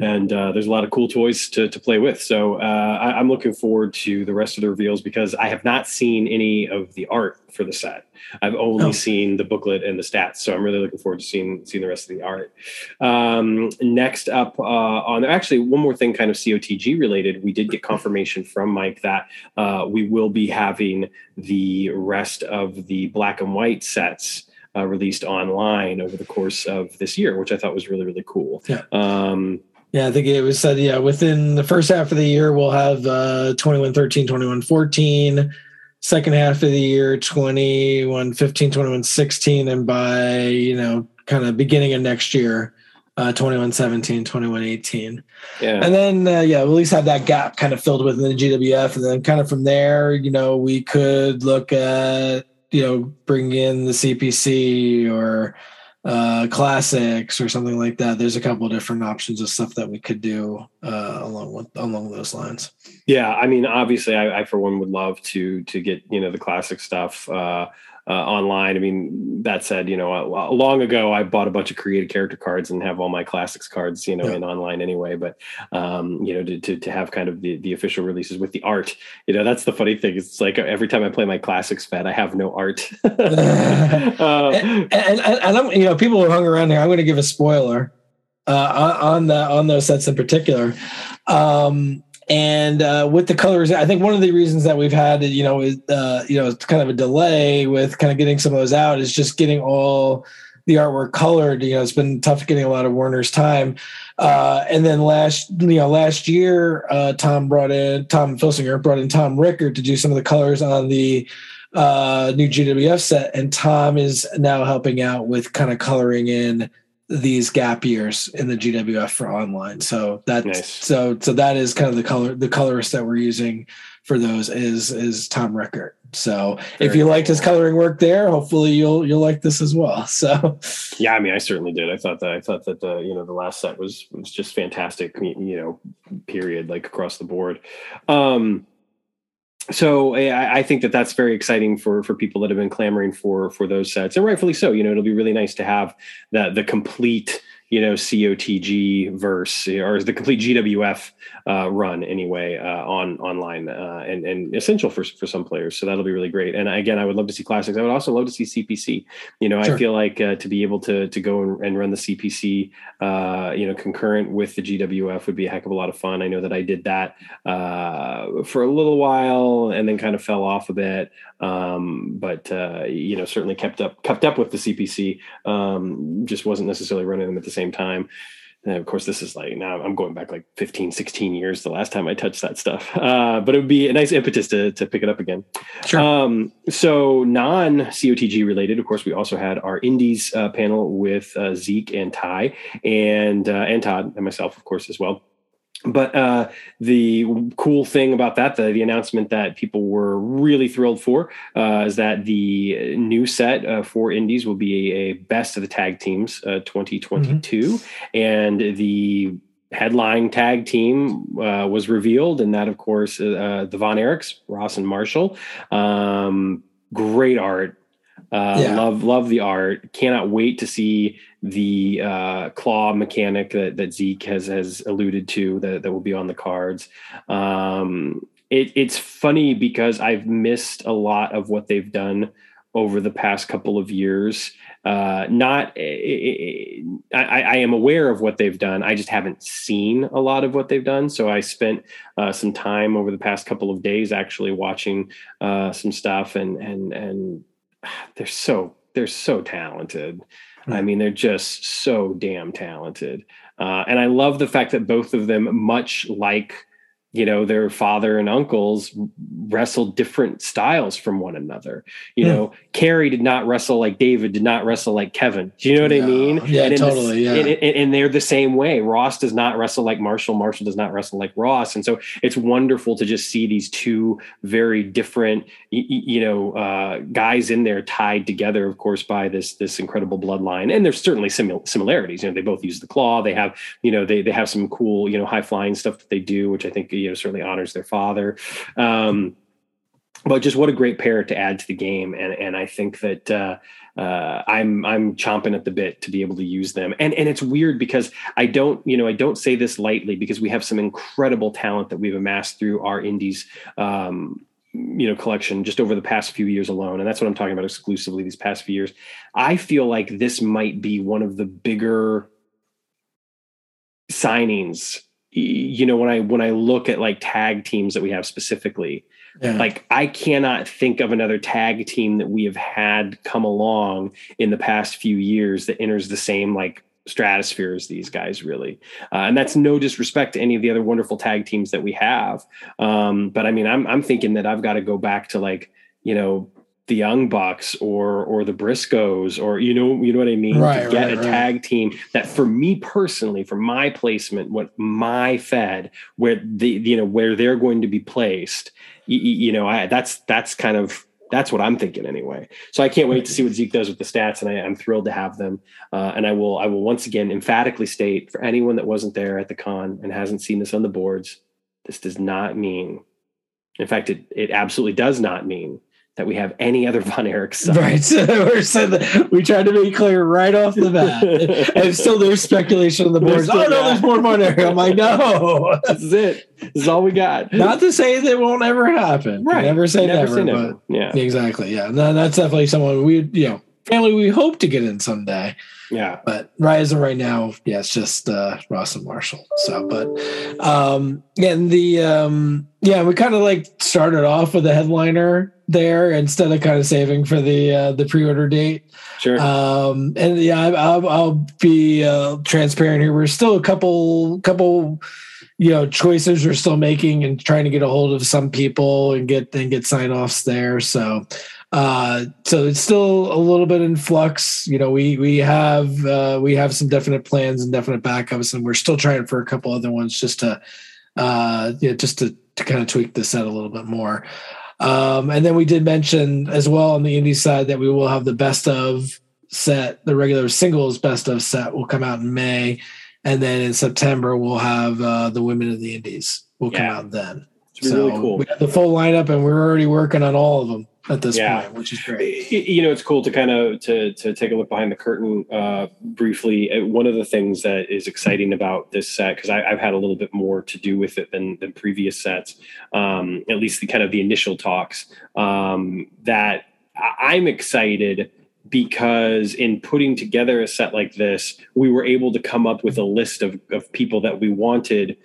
and uh, there's a lot of cool toys to to play with. So uh, I, I'm looking forward to the rest of the reveals because I have not seen any of the art for the set. I've only oh. seen the booklet and the stats, so I'm really looking forward to seeing seeing the rest of the art. Um, next up uh, on actually one more thing, kind of COTG related, we did get confirmation from Mike that uh, we will be having the rest of the black and white sets. Uh, released online over the course of this year, which I thought was really really cool. Yeah. Um, yeah, I think it was said, yeah, within the first half of the year, we'll have uh, 2113, 2114, second half of the year 21 15 21 16 and by you know kind of beginning of next year uh 21 17 21 18 yeah. And then uh, yeah we'll at least have that gap kind of filled within the gwf and then kind of from there you know we could look at you know bring in the cpc or uh, classics or something like that. There's a couple different options of stuff that we could do uh, along with along those lines. Yeah, I mean, obviously, I, I, for one would love to to get you know the classic stuff. Uh, uh, online. I mean, that said, you know, uh, long ago I bought a bunch of created character cards and have all my classics cards, you know, yeah. in online anyway. But um, you know, to, to, to have kind of the the official releases with the art, you know, that's the funny thing. It's like every time I play my classics fed, I have no art. uh, and, and, and, I'm, you know, people who hung around there. I'm going to give a spoiler uh, on the on those sets in particular. Um, and uh, with the colors, I think one of the reasons that we've had, you know, is, uh, you know, it's kind of a delay with kind of getting some of those out is just getting all the artwork colored. You know, it's been tough getting a lot of Werner's time. Uh, and then last, you know, last year, uh, Tom brought in Tom Filsinger brought in Tom Rickert to do some of the colors on the uh, new GWF set, and Tom is now helping out with kind of coloring in these gap years in the GWF for online. So that's nice. so so that is kind of the color the colorist that we're using for those is is Tom Rickert. So Very if you cool. liked his coloring work there, hopefully you'll you'll like this as well. So yeah, I mean, I certainly did. I thought that I thought that the you know the last set was was just fantastic. You know, period, like across the board. Um, so I, I, think that that's very exciting for for people that have been clamoring for for those sets, and rightfully so. You know, it'll be really nice to have that the complete you know COTG verse or the complete GWF uh, run anyway uh, on online uh, and and essential for for some players. So that'll be really great. And again, I would love to see classics. I would also love to see CPC. You know, sure. I feel like uh, to be able to to go and, and run the CPC, uh, you know, concurrent with the GWF would be a heck of a lot of fun. I know that I did that uh, for a little while and then kind of fell off a bit. Um, but uh, you know, certainly kept up kept up with the CPC. Um, just wasn't necessarily running them at the same time. And of course, this is like now I'm going back like 15, 16 years the last time I touched that stuff. Uh, but it would be a nice impetus to, to pick it up again. Sure. Um, so, non COTG related, of course, we also had our Indies uh, panel with uh, Zeke and Ty and, uh, and Todd and myself, of course, as well but uh, the cool thing about that, the, the announcement that people were really thrilled for, uh, is that the new set uh, for Indies will be a, best of the tag teams uh, 2022, mm-hmm. and the headline tag team uh, was revealed, and that, of course, uh, the Von Erichs, Ross and Marshall. Um, great art, uh, yeah. Love love the art. Cannot wait to see the uh, claw mechanic that, that Zeke has has alluded to that, that will be on the cards. Um, it, it's funny because I've missed a lot of what they've done over the past couple of years. Uh, not, I, I, am aware of what they've done. I just haven't seen a lot of what they've done. So I spent uh, some time over the past couple of days actually watching uh, some stuff and and and they're so they're so talented. I mean, they're just so damn talented. Uh, and I love the fact that both of them, much like you know their father and uncles wrestled different styles from one another. You yeah. know kerry did not wrestle like david did not wrestle like kevin. Do you know what i mean? Yeah totally the, yeah. and, and, and, they're the same way. Ross does not wrestle like marshall marshall does not wrestle like ross. And so it's wonderful to just see these two very different you, you know uh, guys in there tied together of course by this this incredible bloodline. And there's certainly simil- similarities. You know they both use the claw. They have you know they, they have some cool you know high flying stuff that they do which i think you know certainly honors their father. Um, but just what a great pair to add to the game, and and I think that uh, uh, I'm I'm chomping at the bit to be able to use them. And and it's weird because I don't you know I don't say this lightly because we have some incredible talent that we've amassed through our indies. Um, you know collection just over the past few years alone and that's what i'm talking about exclusively these past few years i feel like this might be one of the bigger signings you know when i when i look at like tag teams that we have specifically yeah. like i cannot think of another tag team that we have had come along in the past few years that enters the same like stratosphere as these guys really uh, and that's no disrespect to any of the other wonderful tag teams that we have um, but i mean i'm i'm thinking that i've got to go back to like you know the Young Bucks or or the Briscoes or you know you know what I mean right, to get right, a tag right. team that for me personally for my placement what my Fed where the you know where they're going to be placed you, you know I that's that's kind of That's what I'm thinking anyway. So I can't wait to see what Zeke does with the stats, and I, am thrilled to have them. Uh, and I will, I will once again emphatically state for anyone that wasn't there at the con and hasn't seen this on the boards, this does not mean, in fact, it it absolutely does not mean that we have any other Von Erich stuff. Right. So we're saying that we tried to make clear right off the bat. and still there's speculation on the boards. Oh no, there's more Von Erich. I'm like, no. this is it. This is all we got. Not to say that won't ever happen. Right. Never say never. never, never. yeah. Exactly. Yeah. No, that's definitely someone we you know, family we hope to get in someday. Yeah. But right right now, yeah, it's just uh Ross and Marshall. So but um and the um yeah, we kind of like started off with a headliner there instead of kind of saving for the uh, the pre-order date. Sure. Um, and yeah, I, I'll, I'll be uh, transparent here. We're still a couple couple you know choices we're still making and trying to get a hold of some people and get and get sign offs there. So uh so it's still a little bit in flux you know we we have uh we have some definite plans and definite backups and we're still trying for a couple other ones just to uh yeah just to to kind of tweak the set a little bit more um, and then we did mention as well on the indie side that we will have the best of set, the regular singles best of set will come out in May. And then in September, we'll have uh, the women of the indies will come out then. It's so really cool. We have the full lineup and we're already working on all of them at this yeah. point, which is great. You know, it's cool to kind of to to take a look behind the curtain uh, briefly. Uh, one of the things that is exciting about this set because I've had a little bit more to do with it than than previous sets, um, at least the kind of the initial talks. Um, that I'm excited because in putting together a set like this, we were able to come up with a list of, of people that we wanted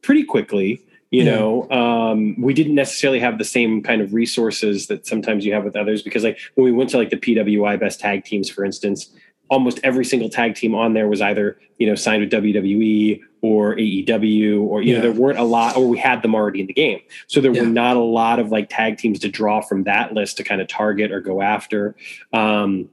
pretty quickly you yeah. know um, we didn't necessarily have the same kind of resources that sometimes you have with others because like when we went to like the pwi best tag teams for instance almost every single tag team on there was either you know signed with wwe or aew or you yeah. know there weren't a lot or we had them already in the game so there yeah. were not a lot of like tag teams to draw from that list to kind of target or go after um,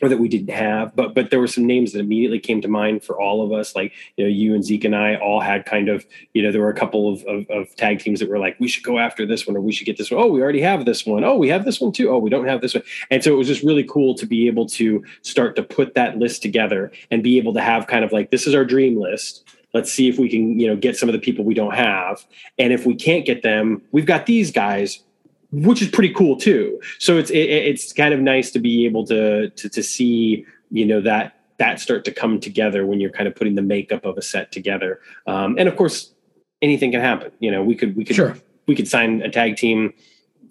or that we didn't have, but but there were some names that immediately came to mind for all of us. Like you know, you and Zeke and I all had kind of you know there were a couple of, of, of tag teams that were like we should go after this one or we should get this one. Oh, we already have this one. Oh, we have this one too. Oh, we don't have this one. And so it was just really cool to be able to start to put that list together and be able to have kind of like this is our dream list. Let's see if we can you know get some of the people we don't have, and if we can't get them, we've got these guys which is pretty cool too. So it's it, it's kind of nice to be able to, to to see you know that that start to come together when you're kind of putting the makeup of a set together. Um, and of course, anything can happen. You know, we could we could sure. we could sign a tag team,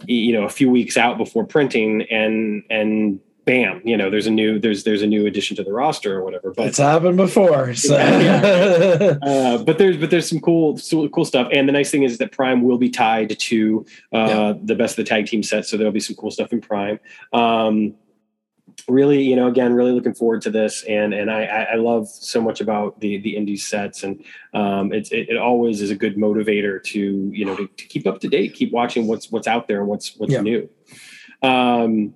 you know, a few weeks out before printing, and and bam, you know, there's a new there's there's a new addition to the roster or whatever. But it's happened before. So. yeah. uh, but there's but there's some cool cool stuff. And the nice thing is that Prime will be tied to uh, yeah. the best of the tag team set, so there'll be some cool stuff in Prime. Um, really, you know, again, really looking forward to this, and and I, I love so much about the the indie sets, and um, it, it, it always is a good motivator to you know to, to, keep up to date, keep watching what's what's out there and what's what's yeah. new. Um,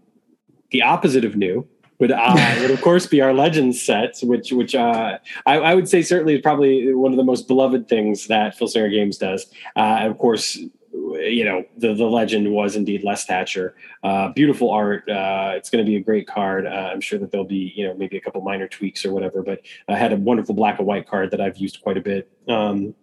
the opposite of new would uh, would of course be our legends sets, which which uh, I, I, would say certainly is probably one of the most beloved things that Filsinger Games does. Uh, of course, you know the the legend was indeed Les Thatcher. Uh, beautiful art. Uh, it's going to be a great card. Uh, I'm sure that there'll be you know maybe a couple minor tweaks or whatever, but I had a wonderful black and white card that I've used quite a bit. Um,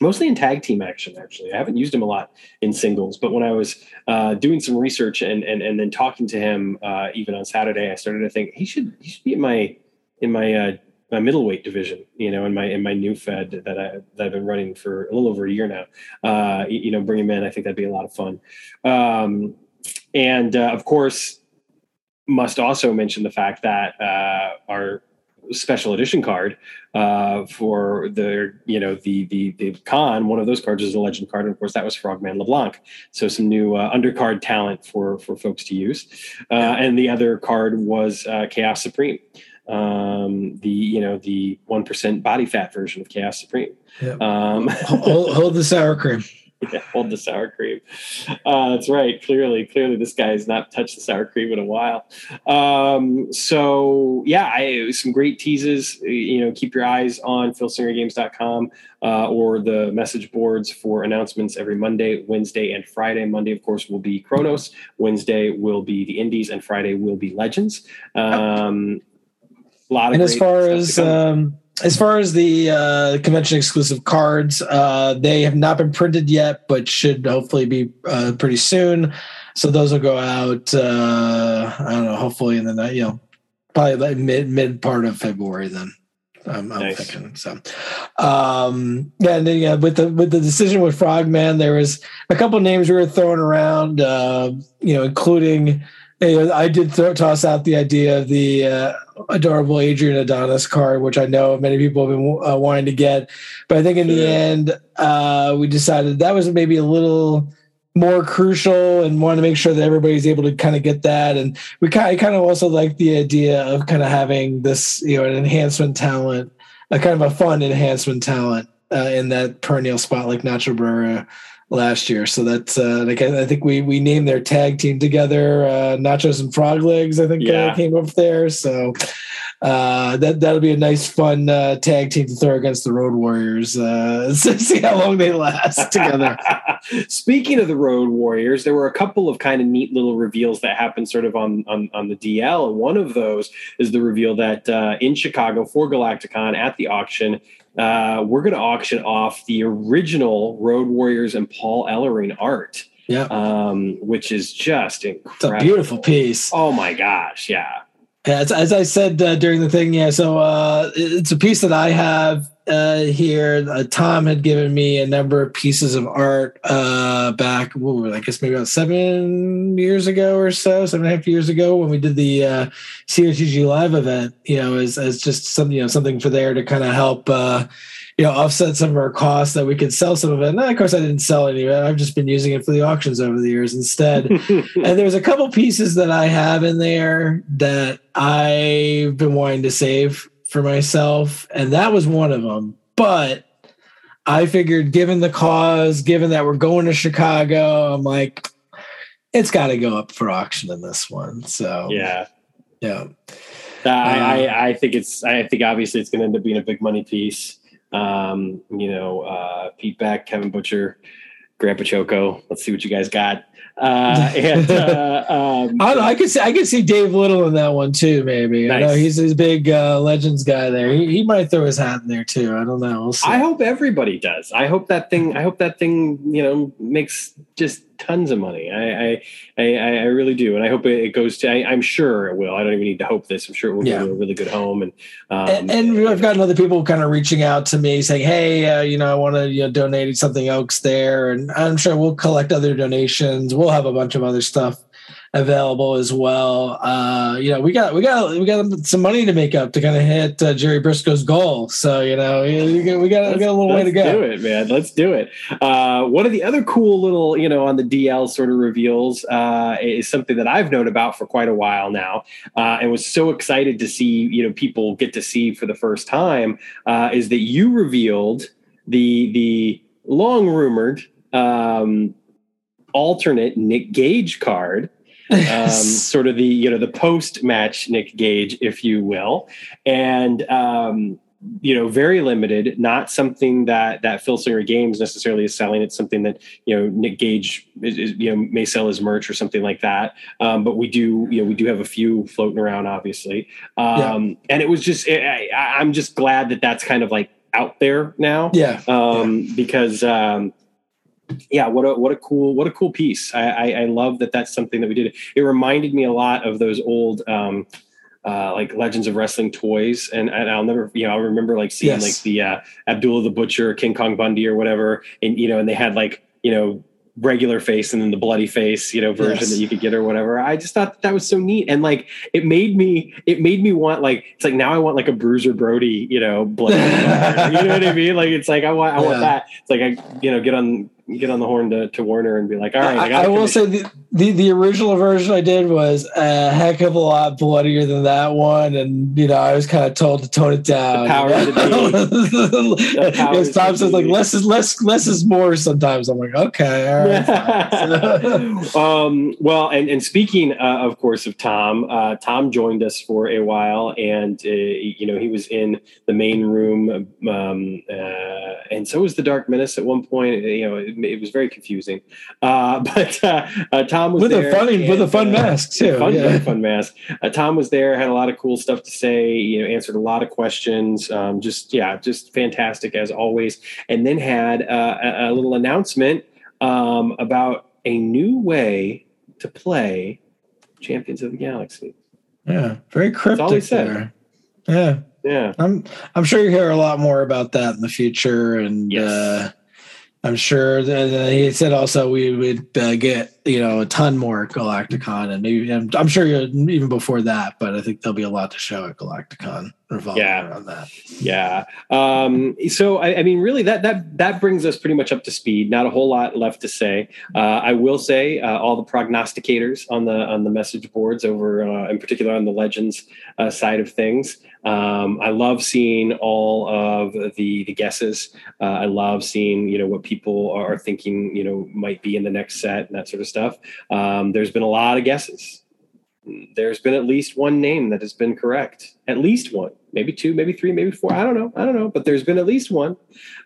mostly in tag team action actually. I haven't used him a lot in singles but when i was uh, doing some research and, and and then talking to him uh, even on saturday i started to think he should he should be in my in my uh, my middleweight division you know in my in my new fed that i that i've been running for a little over a year now. Uh, you know bring him in. I think that'd be a lot of fun. Um, and uh, of course must also mention the fact that uh, our special edition card uh, for the you know the the the con. One of those cards is a legend card, and of course that was Frogman LeBlanc. So some new uh, undercard talent for for folks to use. Uh, and the other card was uh, Chaos Supreme, um, the you know the one percent body fat version of Chaos Supreme. Um, hold, hold the sour cream. yeah, hold the sour cream. Uh, that's right. Clearly, clearly, this guy has not touched the sour cream in a while. Um, so yeah, I, some great teases. You know, keep your eyes on filsingergames.com uh, or the message boards for announcements every Monday, Wednesday, and Friday. Monday, of course, will be Chronos. Wednesday will be the Indies, and Friday will be Legends. Um, a lot of and as far as um, as far as the uh, convention exclusive cards, uh, they have not been printed yet, but should hopefully be uh, pretty soon. So those will go out. Uh, I don't know. Hopefully in the night, you know, probably like mid mid part of February. Then I'm, I'm Nice. thinking so. Um, yeah, and then yeah, with the with the decision with Frogman, there was a couple names we were throwing around. Uh, you know, including. you know, I did throw, toss out the idea of the uh, adorable Adrian Adonis card, which I know many people have been uh, wanting to get. But I think in the end, uh, we decided that was maybe a little more crucial and wanted to make sure that everybody's able to kind of get that. And we kind of, kind of also like the idea of kind of having this, you know, an enhancement talent, a kind of a fun enhancement talent uh, in that perennial spot like Nacho Barrera last year. So that's uh, like I, think we we named their tag team together, uh, Nachos and Frog Legs. I think Yeah. uh, came up there. So uh, that that'll be a nice fun uh, tag team to throw against the Road Warriors. Uh, see how long they last together. Speaking of the Road Warriors, there were a couple of kind of neat little reveals that happened sort of on on, on the DL, and one of those is the reveal that uh, in Chicago for Galacticon at the auction, uh, we're going to auction off the original Road Warriors and Paul Ellering art, Yeah, um, which is just it's a incredible. beautiful piece. Oh my gosh, yeah. Yeah, as, as I said uh, during the thing, yeah. So uh, it's a piece that I have uh, here. Uh, Tom had given me a number of pieces of art uh, back, ooh, I guess maybe about seven years ago or so, seven and a half years ago when we did the uh, COTG live event. You know, as as just some you know something for there to kind of help. Uh, you know, offset some of our costs that we could sell some of it. And of course, I didn't sell any of it. I've just been using it for the auctions over the years instead and there's a couple pieces that I have in there that I've been wanting to save for myself, and that was one of them. But I figured, given the cause, given that we're going to Chicago, I'm like, it's got to go up for auction in this one. So yeah. yeah, Uh, I, I, I think it's. I think obviously it's going to end up being a big money piece. Um, you know, uh, Pete Beck, Kevin Butcher, Grandpa Choco. Let's see what you guys got. Uh, and uh, um, I don't know. I could see I could see Dave Little in that one too. Maybe I know he's his big uh, legends guy there. He, he might throw his hat in there too. I don't know. We'll. I hope everybody does. I hope that thing. I hope that thing. You know, makes just tons of money. I, I, I, I really do, and I hope it goes to. I, I'm sure it will. I don't even need to hope this. I'm sure it will Yeah. go to a really good home. And um, and, and I've gotten other people kind of reaching out to me saying, "Hey, uh, you know, I want to you know donate something else there," and I'm sure we'll collect other donations. We'll have a bunch of other stuff available as well. Uh, you know, we got we got we got some money to make up to kind of hit uh, Jerry Brisco's goal. So you know, we got we got, we got a little way to Let's go. do it, man. Let's do it. Uh, one of the other cool little, you know, on the DL sort of reveals uh, is something that I've known about for quite a while now, uh, and was so excited to see, you know, people get to see for the first time. Uh, is that you revealed the the long rumored um, alternate Nick Gage card um, sort of the you know the post match Nick Gage, if you will, and um, you know very limited, not something that that Filsinger Games necessarily is selling. It's something that you know Nick Gage is, is, you know may sell as merch or something like that. Um, but we do you know we do have a few floating around, obviously, um, and it was just I, I- I'm just glad that that's kind of like out there now yeah. um, because um, yeah, what a what a cool what a cool piece. I, I, I love that that's something that we did. It reminded me a lot of those old um, uh, like Legends of Wrestling toys, and, and I'll never you know I remember like seeing Yes. like the uh, Abdullah the Butcher, King Kong Bundy, or whatever, and you know, and they had like you know regular face and then the bloody face you know version Yes. that you could get or whatever i just thought that, that was so neat and like it made me it made me want like it's like now i want like a bruiser brody you know bloody you know what i mean like it's like i want i want that it's like i you know get on get on the horn to, to Warner and be like, all right, I, I, I will say the, the, the original version I did was a heck of a lot bloodier than that one, and you know I was kind of told to tone it down. The power know? Because Tom says like less is less less is more. Sometimes I'm like, okay, all right. um, well, and and speaking uh, of course of Tom, uh, Tom joined us for a while, and uh, you know he was in the main room, um, uh, and so was the Dark Menace at one point. You know, it, was very confusing, uh, but uh, Tom was with there a funny and, with a fun mask too. Fun, yeah. fun mask. Tom was there, had a lot of cool stuff to say. You know, answered a lot of questions. Um, just yeah, just fantastic as always. And then had a, a little announcement um, about a new way to play Champions of the Galaxy. Yeah, very cryptic. That's all he said. There. Yeah, yeah. I'm I'm sure you hear a lot more about that in the future, and yes. uh, I'm sure that he said also we would uh, get you know a ton more Galacticon, and maybe I'm, I'm sure even before that, but I think there'll be a lot to show at Galacticon revolving yeah. around that. Yeah. Um, so I, I, mean, really, that that that brings us pretty much up to speed. Not a whole lot left to say. Uh, I will say uh, all the prognosticators on the on the message boards over, uh, in particular on the Legends uh, side of things. Um, I love seeing all of the the guesses. Uh, I love seeing you know what people are thinking you know might be in the next set and that sort of stuff. Um, there's been a lot of guesses. There's been at least one name that has been correct. At least one maybe two, maybe three, maybe four. I don't know. I don't know. But there's been at least one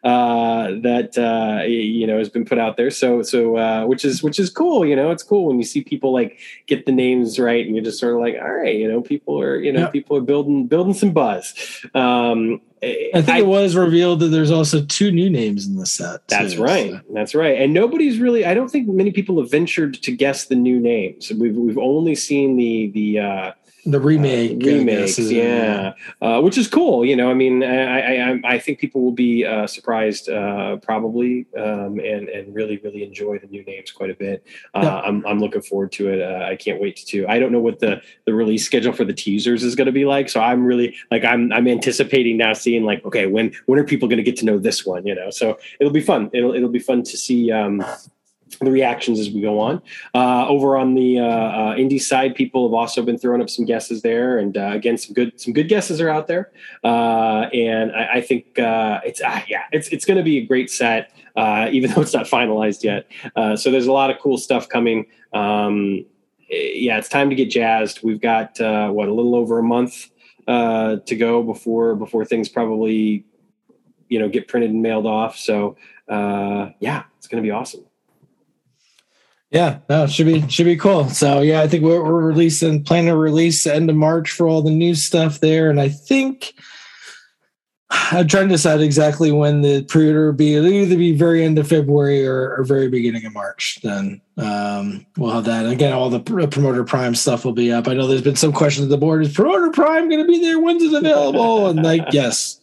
uh, that uh, you know has been put out there. So so uh, which is which is cool. You know, it's cool when you see people like get the names right, and you're just sort of like, all right, you know, people are you know yeah. people are building building some buzz. Um, I think I, it was revealed that there's also two new names in the set. Too, that's right. So. That's right. And nobody's really. I don't think many people have ventured to guess the new names. We've we've only seen the the uh, the remake uh, remakes, yeah, uh, which is cool. You know, I mean, I I, I think people will be uh, surprised uh, probably, um, and and really really enjoy the new names quite a bit. Uh, yeah. I'm I'm looking forward to it. Uh, I can't wait to. I don't know what the the release schedule for the teasers is going to be like, so I'm really like I'm I'm anticipating now seeing like okay when when are people going to get to know this one? You know, so it'll be fun. It'll it'll be fun to see. Um, the reactions as we go on. Uh, over on the uh, uh, indie side, people have also been throwing up some guesses there, and uh, again, some good some good guesses are out there. Uh, and I, I think uh, it's yeah, it's it's going to be a great set, even though it's not finalized yet. so there's a lot of cool stuff coming. Um, yeah, it's time to get jazzed. We've got what a little over a month to go before before things probably you know get printed and mailed off. So yeah, it's going to be awesome. Yeah, no, should be should be cool. So yeah, I think we're, we're releasing planning to release the end of March for all the new stuff there, and I think I'm trying to decide exactly when the pre-order will be. It'll either be very end of February or, or very beginning of March. Then um, we'll have that. Again, all the promoter prime stuff will be up. I know there's been some questions at the board. Is promoter prime going to be there? When's it available? And like, yes,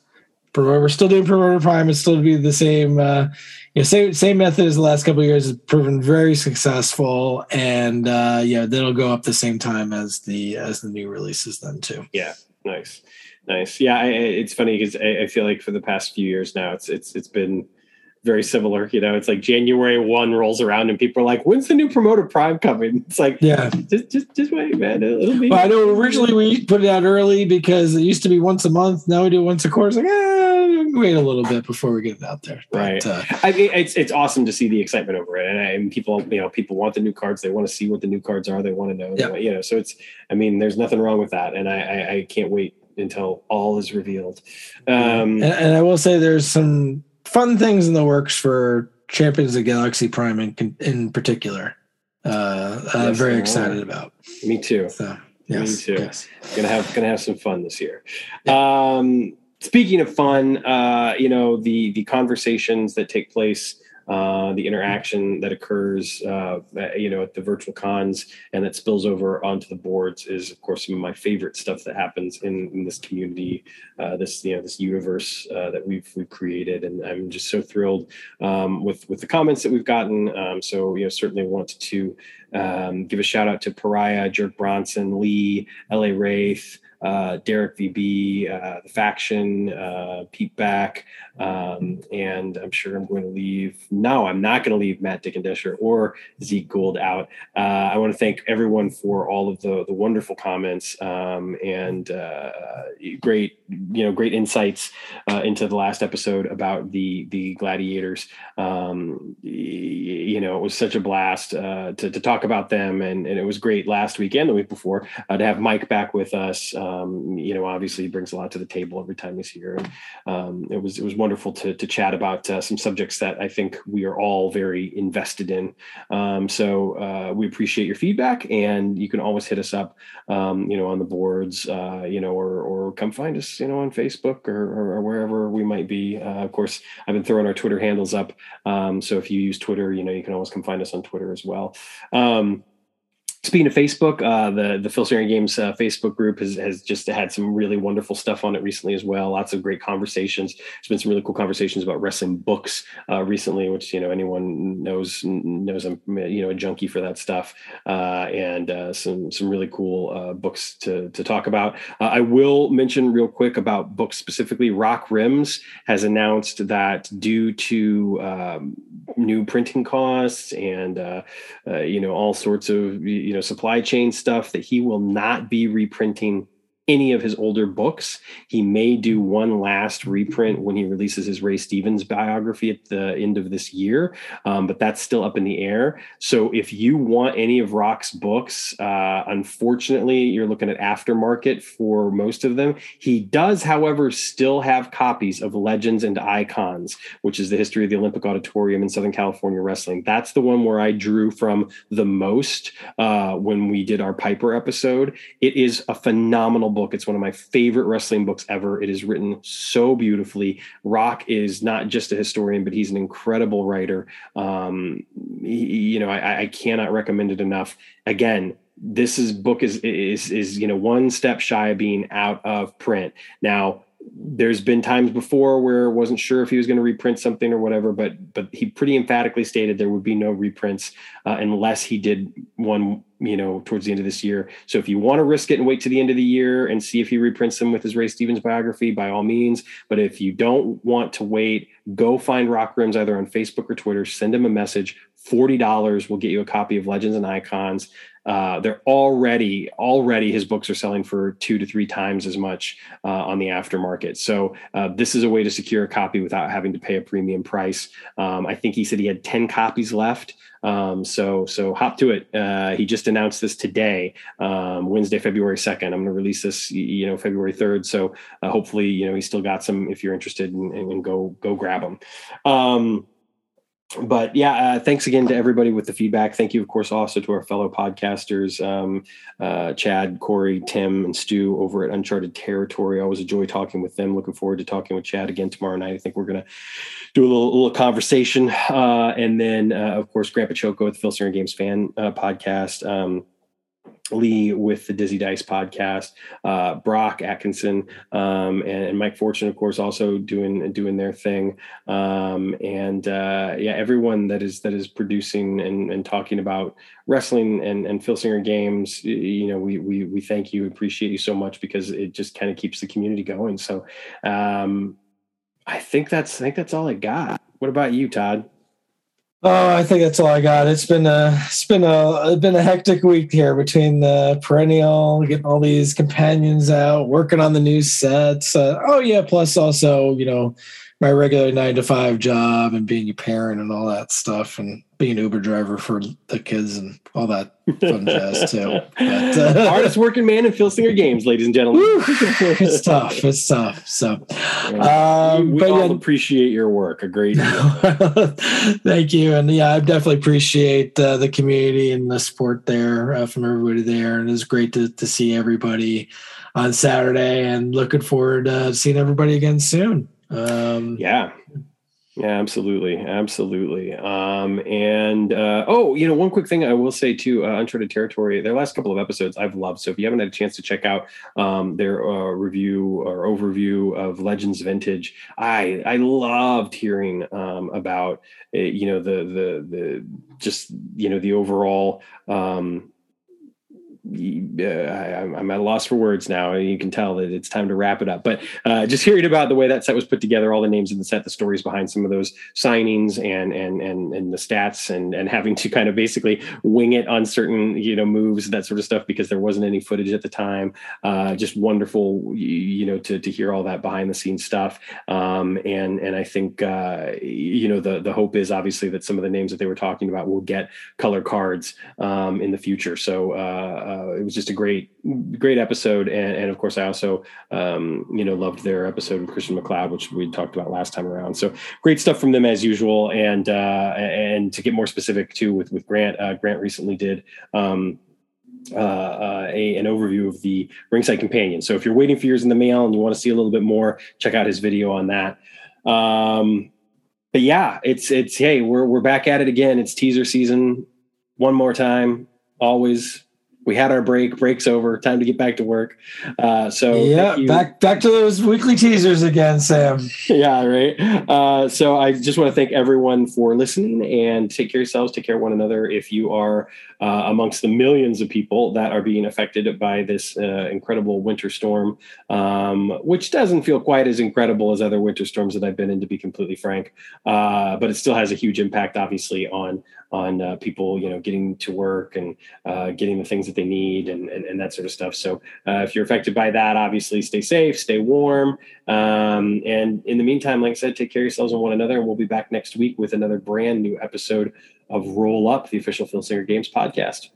we're still doing promoter prime. It's still to be the same. Uh, you know, same same method as the last couple of years has proven very successful, and uh, yeah, that'll go up the same time as the as the new releases then too. Yeah, nice, nice. Yeah, I, it's funny because I, I, feel like for the past few years now, it's it's it's been very similar. You know, it's like January one rolls around and people are like, "When's the new promoter prime coming?" It's like, yeah, just just just wait, man. It'll be. Well, I know originally we put it out early because it used to be once a month. Now we do once a quarter. It's like, ah, wait a little bit before we get it out there. But, right. Uh, I mean, it's it's awesome to see the excitement over it, and, I, and people, you know, people want the new cards. They want to see what the new cards are. They want to know. Yeah. you know, so it's. I mean, there's nothing wrong with that, and I, I, I can't wait until all is revealed. Um, and, and I will say, there's some fun things in the works for Champions of the Galaxy Prime in in particular. Uh, I'm yes, very excited about. Me too. So, yes, Me too. Yes. Gonna have gonna have some fun this year. Yeah. Um, speaking of fun, uh, you know the the conversations that take place uh, the interaction that occurs, uh, you know, at the virtual cons and that spills over onto the boards is, of course, some of my favorite stuff that happens in, in this community, uh, this you know this universe uh, that we've we've created, and I'm just so thrilled um, with with the comments that we've gotten. Um, so you know, certainly wanted to um, give a shout out to Pariah, Jerk Bronson, Lee, L.A. Wraith. Uh, Derek VB, uh, the faction, uh, Pete Back, um, and I'm sure I'm going to leave. No, I'm not going to leave Matt Dickendesher or Zeke Gould out. Uh, I want to thank everyone for all of the the wonderful comments um, and uh, great you know great insights uh, into the last episode about the the gladiators. Um, you know, it was such a blast to to talk about them, and and it was great last week and the week before to have Mike back with us. Um, you know, obviously he brings a lot to the table every time he's here. Um, it was it was wonderful to to chat about uh, some subjects that I think we are all very invested in. Um, so uh, we appreciate your feedback, and you can always hit us up, um, you know, on the boards, uh, you know, or or come find us, you know, on Facebook or, or, or wherever we might be. Uh, of course, I've been throwing our Twitter handles up, um, so if you use Twitter, you know, you can always come find us on Twitter as well. Um, Speaking of Facebook, uh, the the Phil Singering Games uh, Facebook group has has just had some really wonderful stuff on it recently as well. Lots of great conversations. There's been some really cool conversations about wrestling books uh, recently, which you know anyone knows knows I'm you know a junkie for that stuff, uh, and uh, some some really cool uh, books to to talk about. I will mention real quick about books specifically. Rock Rims has announced that due to um, new printing costs and you know all sorts of you you know supply chain stuff that he will not be reprinting any of his older books. He may do one last reprint when he releases his Ray Stevens biography at the end of this year, um, but that's still up in the air. So if you want any of Rock's books, uh, unfortunately, you're looking at aftermarket for most of them. He does, however, still have copies of Legends and Icons, which is the history of the Olympic Auditorium in Southern California wrestling. That's the one where I drew from the most uh, when we did our Piper episode. It is a phenomenal book. It's one of my favorite wrestling books ever. It is written so beautifully. Rock is not just a historian, but he's an incredible writer. Um, he, you know, I, I cannot recommend it enough. Again, this is book is is is you know one step shy of being out of print now there's been times before where wasn't sure if he was going to reprint something or whatever, but but he pretty emphatically stated there would be no reprints uh, unless he did one, you know, towards the end of this year. So if you want to risk it and wait to the end of the year and see if he reprints them with his Ray Stevens biography, by all means. But if you don't want to wait, go find Rock Rims either on Facebook or Twitter. Send him a message. Forty dollars will get you a copy of Legends and Icons. Uh, they're already already his books are selling for two to three times as much uh, on the aftermarket. So uh, this is a way to secure a copy without having to pay a premium price. Um, I think he said he had ten copies left. Um, so so hop to it. Uh, he just announced this today, um, Wednesday, February second. I'm going to release this, you know, February third. So uh, hopefully, you know, he's still got some. If you're interested, and, and go go grab them. But yeah, uh, thanks again to everybody with the feedback. Thank you, of course, also to our fellow podcasters, um, uh, Chad, Corey, Tim, and Stu over at Uncharted Territory. Always a joy talking with them. Looking forward to talking with Chad again tomorrow night. I think we're going to do a little, little conversation. Uh, and then, uh, of course, Grandpa Choco at the Phil Singering Games fan uh, podcast. Um, Lee with the Dizzy Dice podcast, uh, Brock Atkinson, um, and, and, Mike Fortune, of course, also doing doing their thing, um, and uh, yeah, everyone that is that is producing and, and talking about wrestling and, and Filsinger games. You know, we we we thank you, appreciate you so much because it just kind of keeps the community going. So, um, I think that's I think that's all I got. What about you, Todd? Oh, I think that's all I got. It's been a it's been a it's been a hectic week here between the perennial, getting all these companions out, working on the new sets. Uh, oh yeah, plus also you know my regular nine to five job and being a parent and all that stuff and being an Uber driver for the kids and all that fun jazz too. But, uh, Hardest working man in Filsinger games, ladies and gentlemen. it's tough. It's tough. So, um, we, we all yeah, appreciate your work. A great. Thank you, and yeah, I definitely appreciate uh, the community and the support there uh, from everybody there, and it's great to to see everybody on Saturday, and looking forward to seeing everybody again soon. Um, yeah. Yeah, absolutely, absolutely. Um, and uh, oh, you know, one quick thing I will say too, uh, Uncharted Territory. Their last couple of episodes I've loved. So if you haven't had a chance to check out um, their uh, review or overview of Legends Vintage, I I loved hearing um, about uh, you know the the the just you know the overall um, uh, I, am at a loss for words now. You can tell that it's time to wrap it up. But uh, just hearing about the way that set was put together, all the names in the set, the stories behind some of those signings, and and and and the stats, and and having to kind of basically wing it on certain you know moves, that sort of stuff, because there wasn't any footage at the time. Uh, just wonderful, you know, to to hear all that behind the scenes stuff. Um, and and I think uh, you know the the hope is obviously that some of the names that they were talking about will get color cards um, in the future. So uh, it was just a great, great episode. And, and of course, I also, um, you know, loved their episode with Christian McLeod, which we talked about last time around. So great stuff from them as usual. And uh, and to get more specific too, with with Grant, uh, Grant recently did. Um, uh, uh, a, an overview of the Ringside Companion. So if you're waiting for yours in the mail and you want to see a little bit more, check out his video on that. Um, but yeah, it's it's hey, we're we're back at it again. It's teaser season one more time. Always we had our break. Break's over. Time to get back to work. Uh, so yeah, back back to those weekly teasers again, Sam. yeah, right. Uh, so I just want to thank everyone for listening and take care of yourselves. Take care of one another. If you are uh, amongst the millions of people that are being affected by this uh, incredible winter storm, um, which doesn't feel quite as incredible as other winter storms that I've been in, to be completely frank. Uh, but it still has a huge impact, obviously, on on uh, people, you know, getting to work and uh, getting the things that they need and, and, and that sort of stuff. So uh, if you're affected by that, obviously stay safe, stay warm. Um, and in the meantime, like I said, take care of yourselves and one another. And we'll be back next week with another brand new episode of Roll Up, the official Filsinger Games podcast.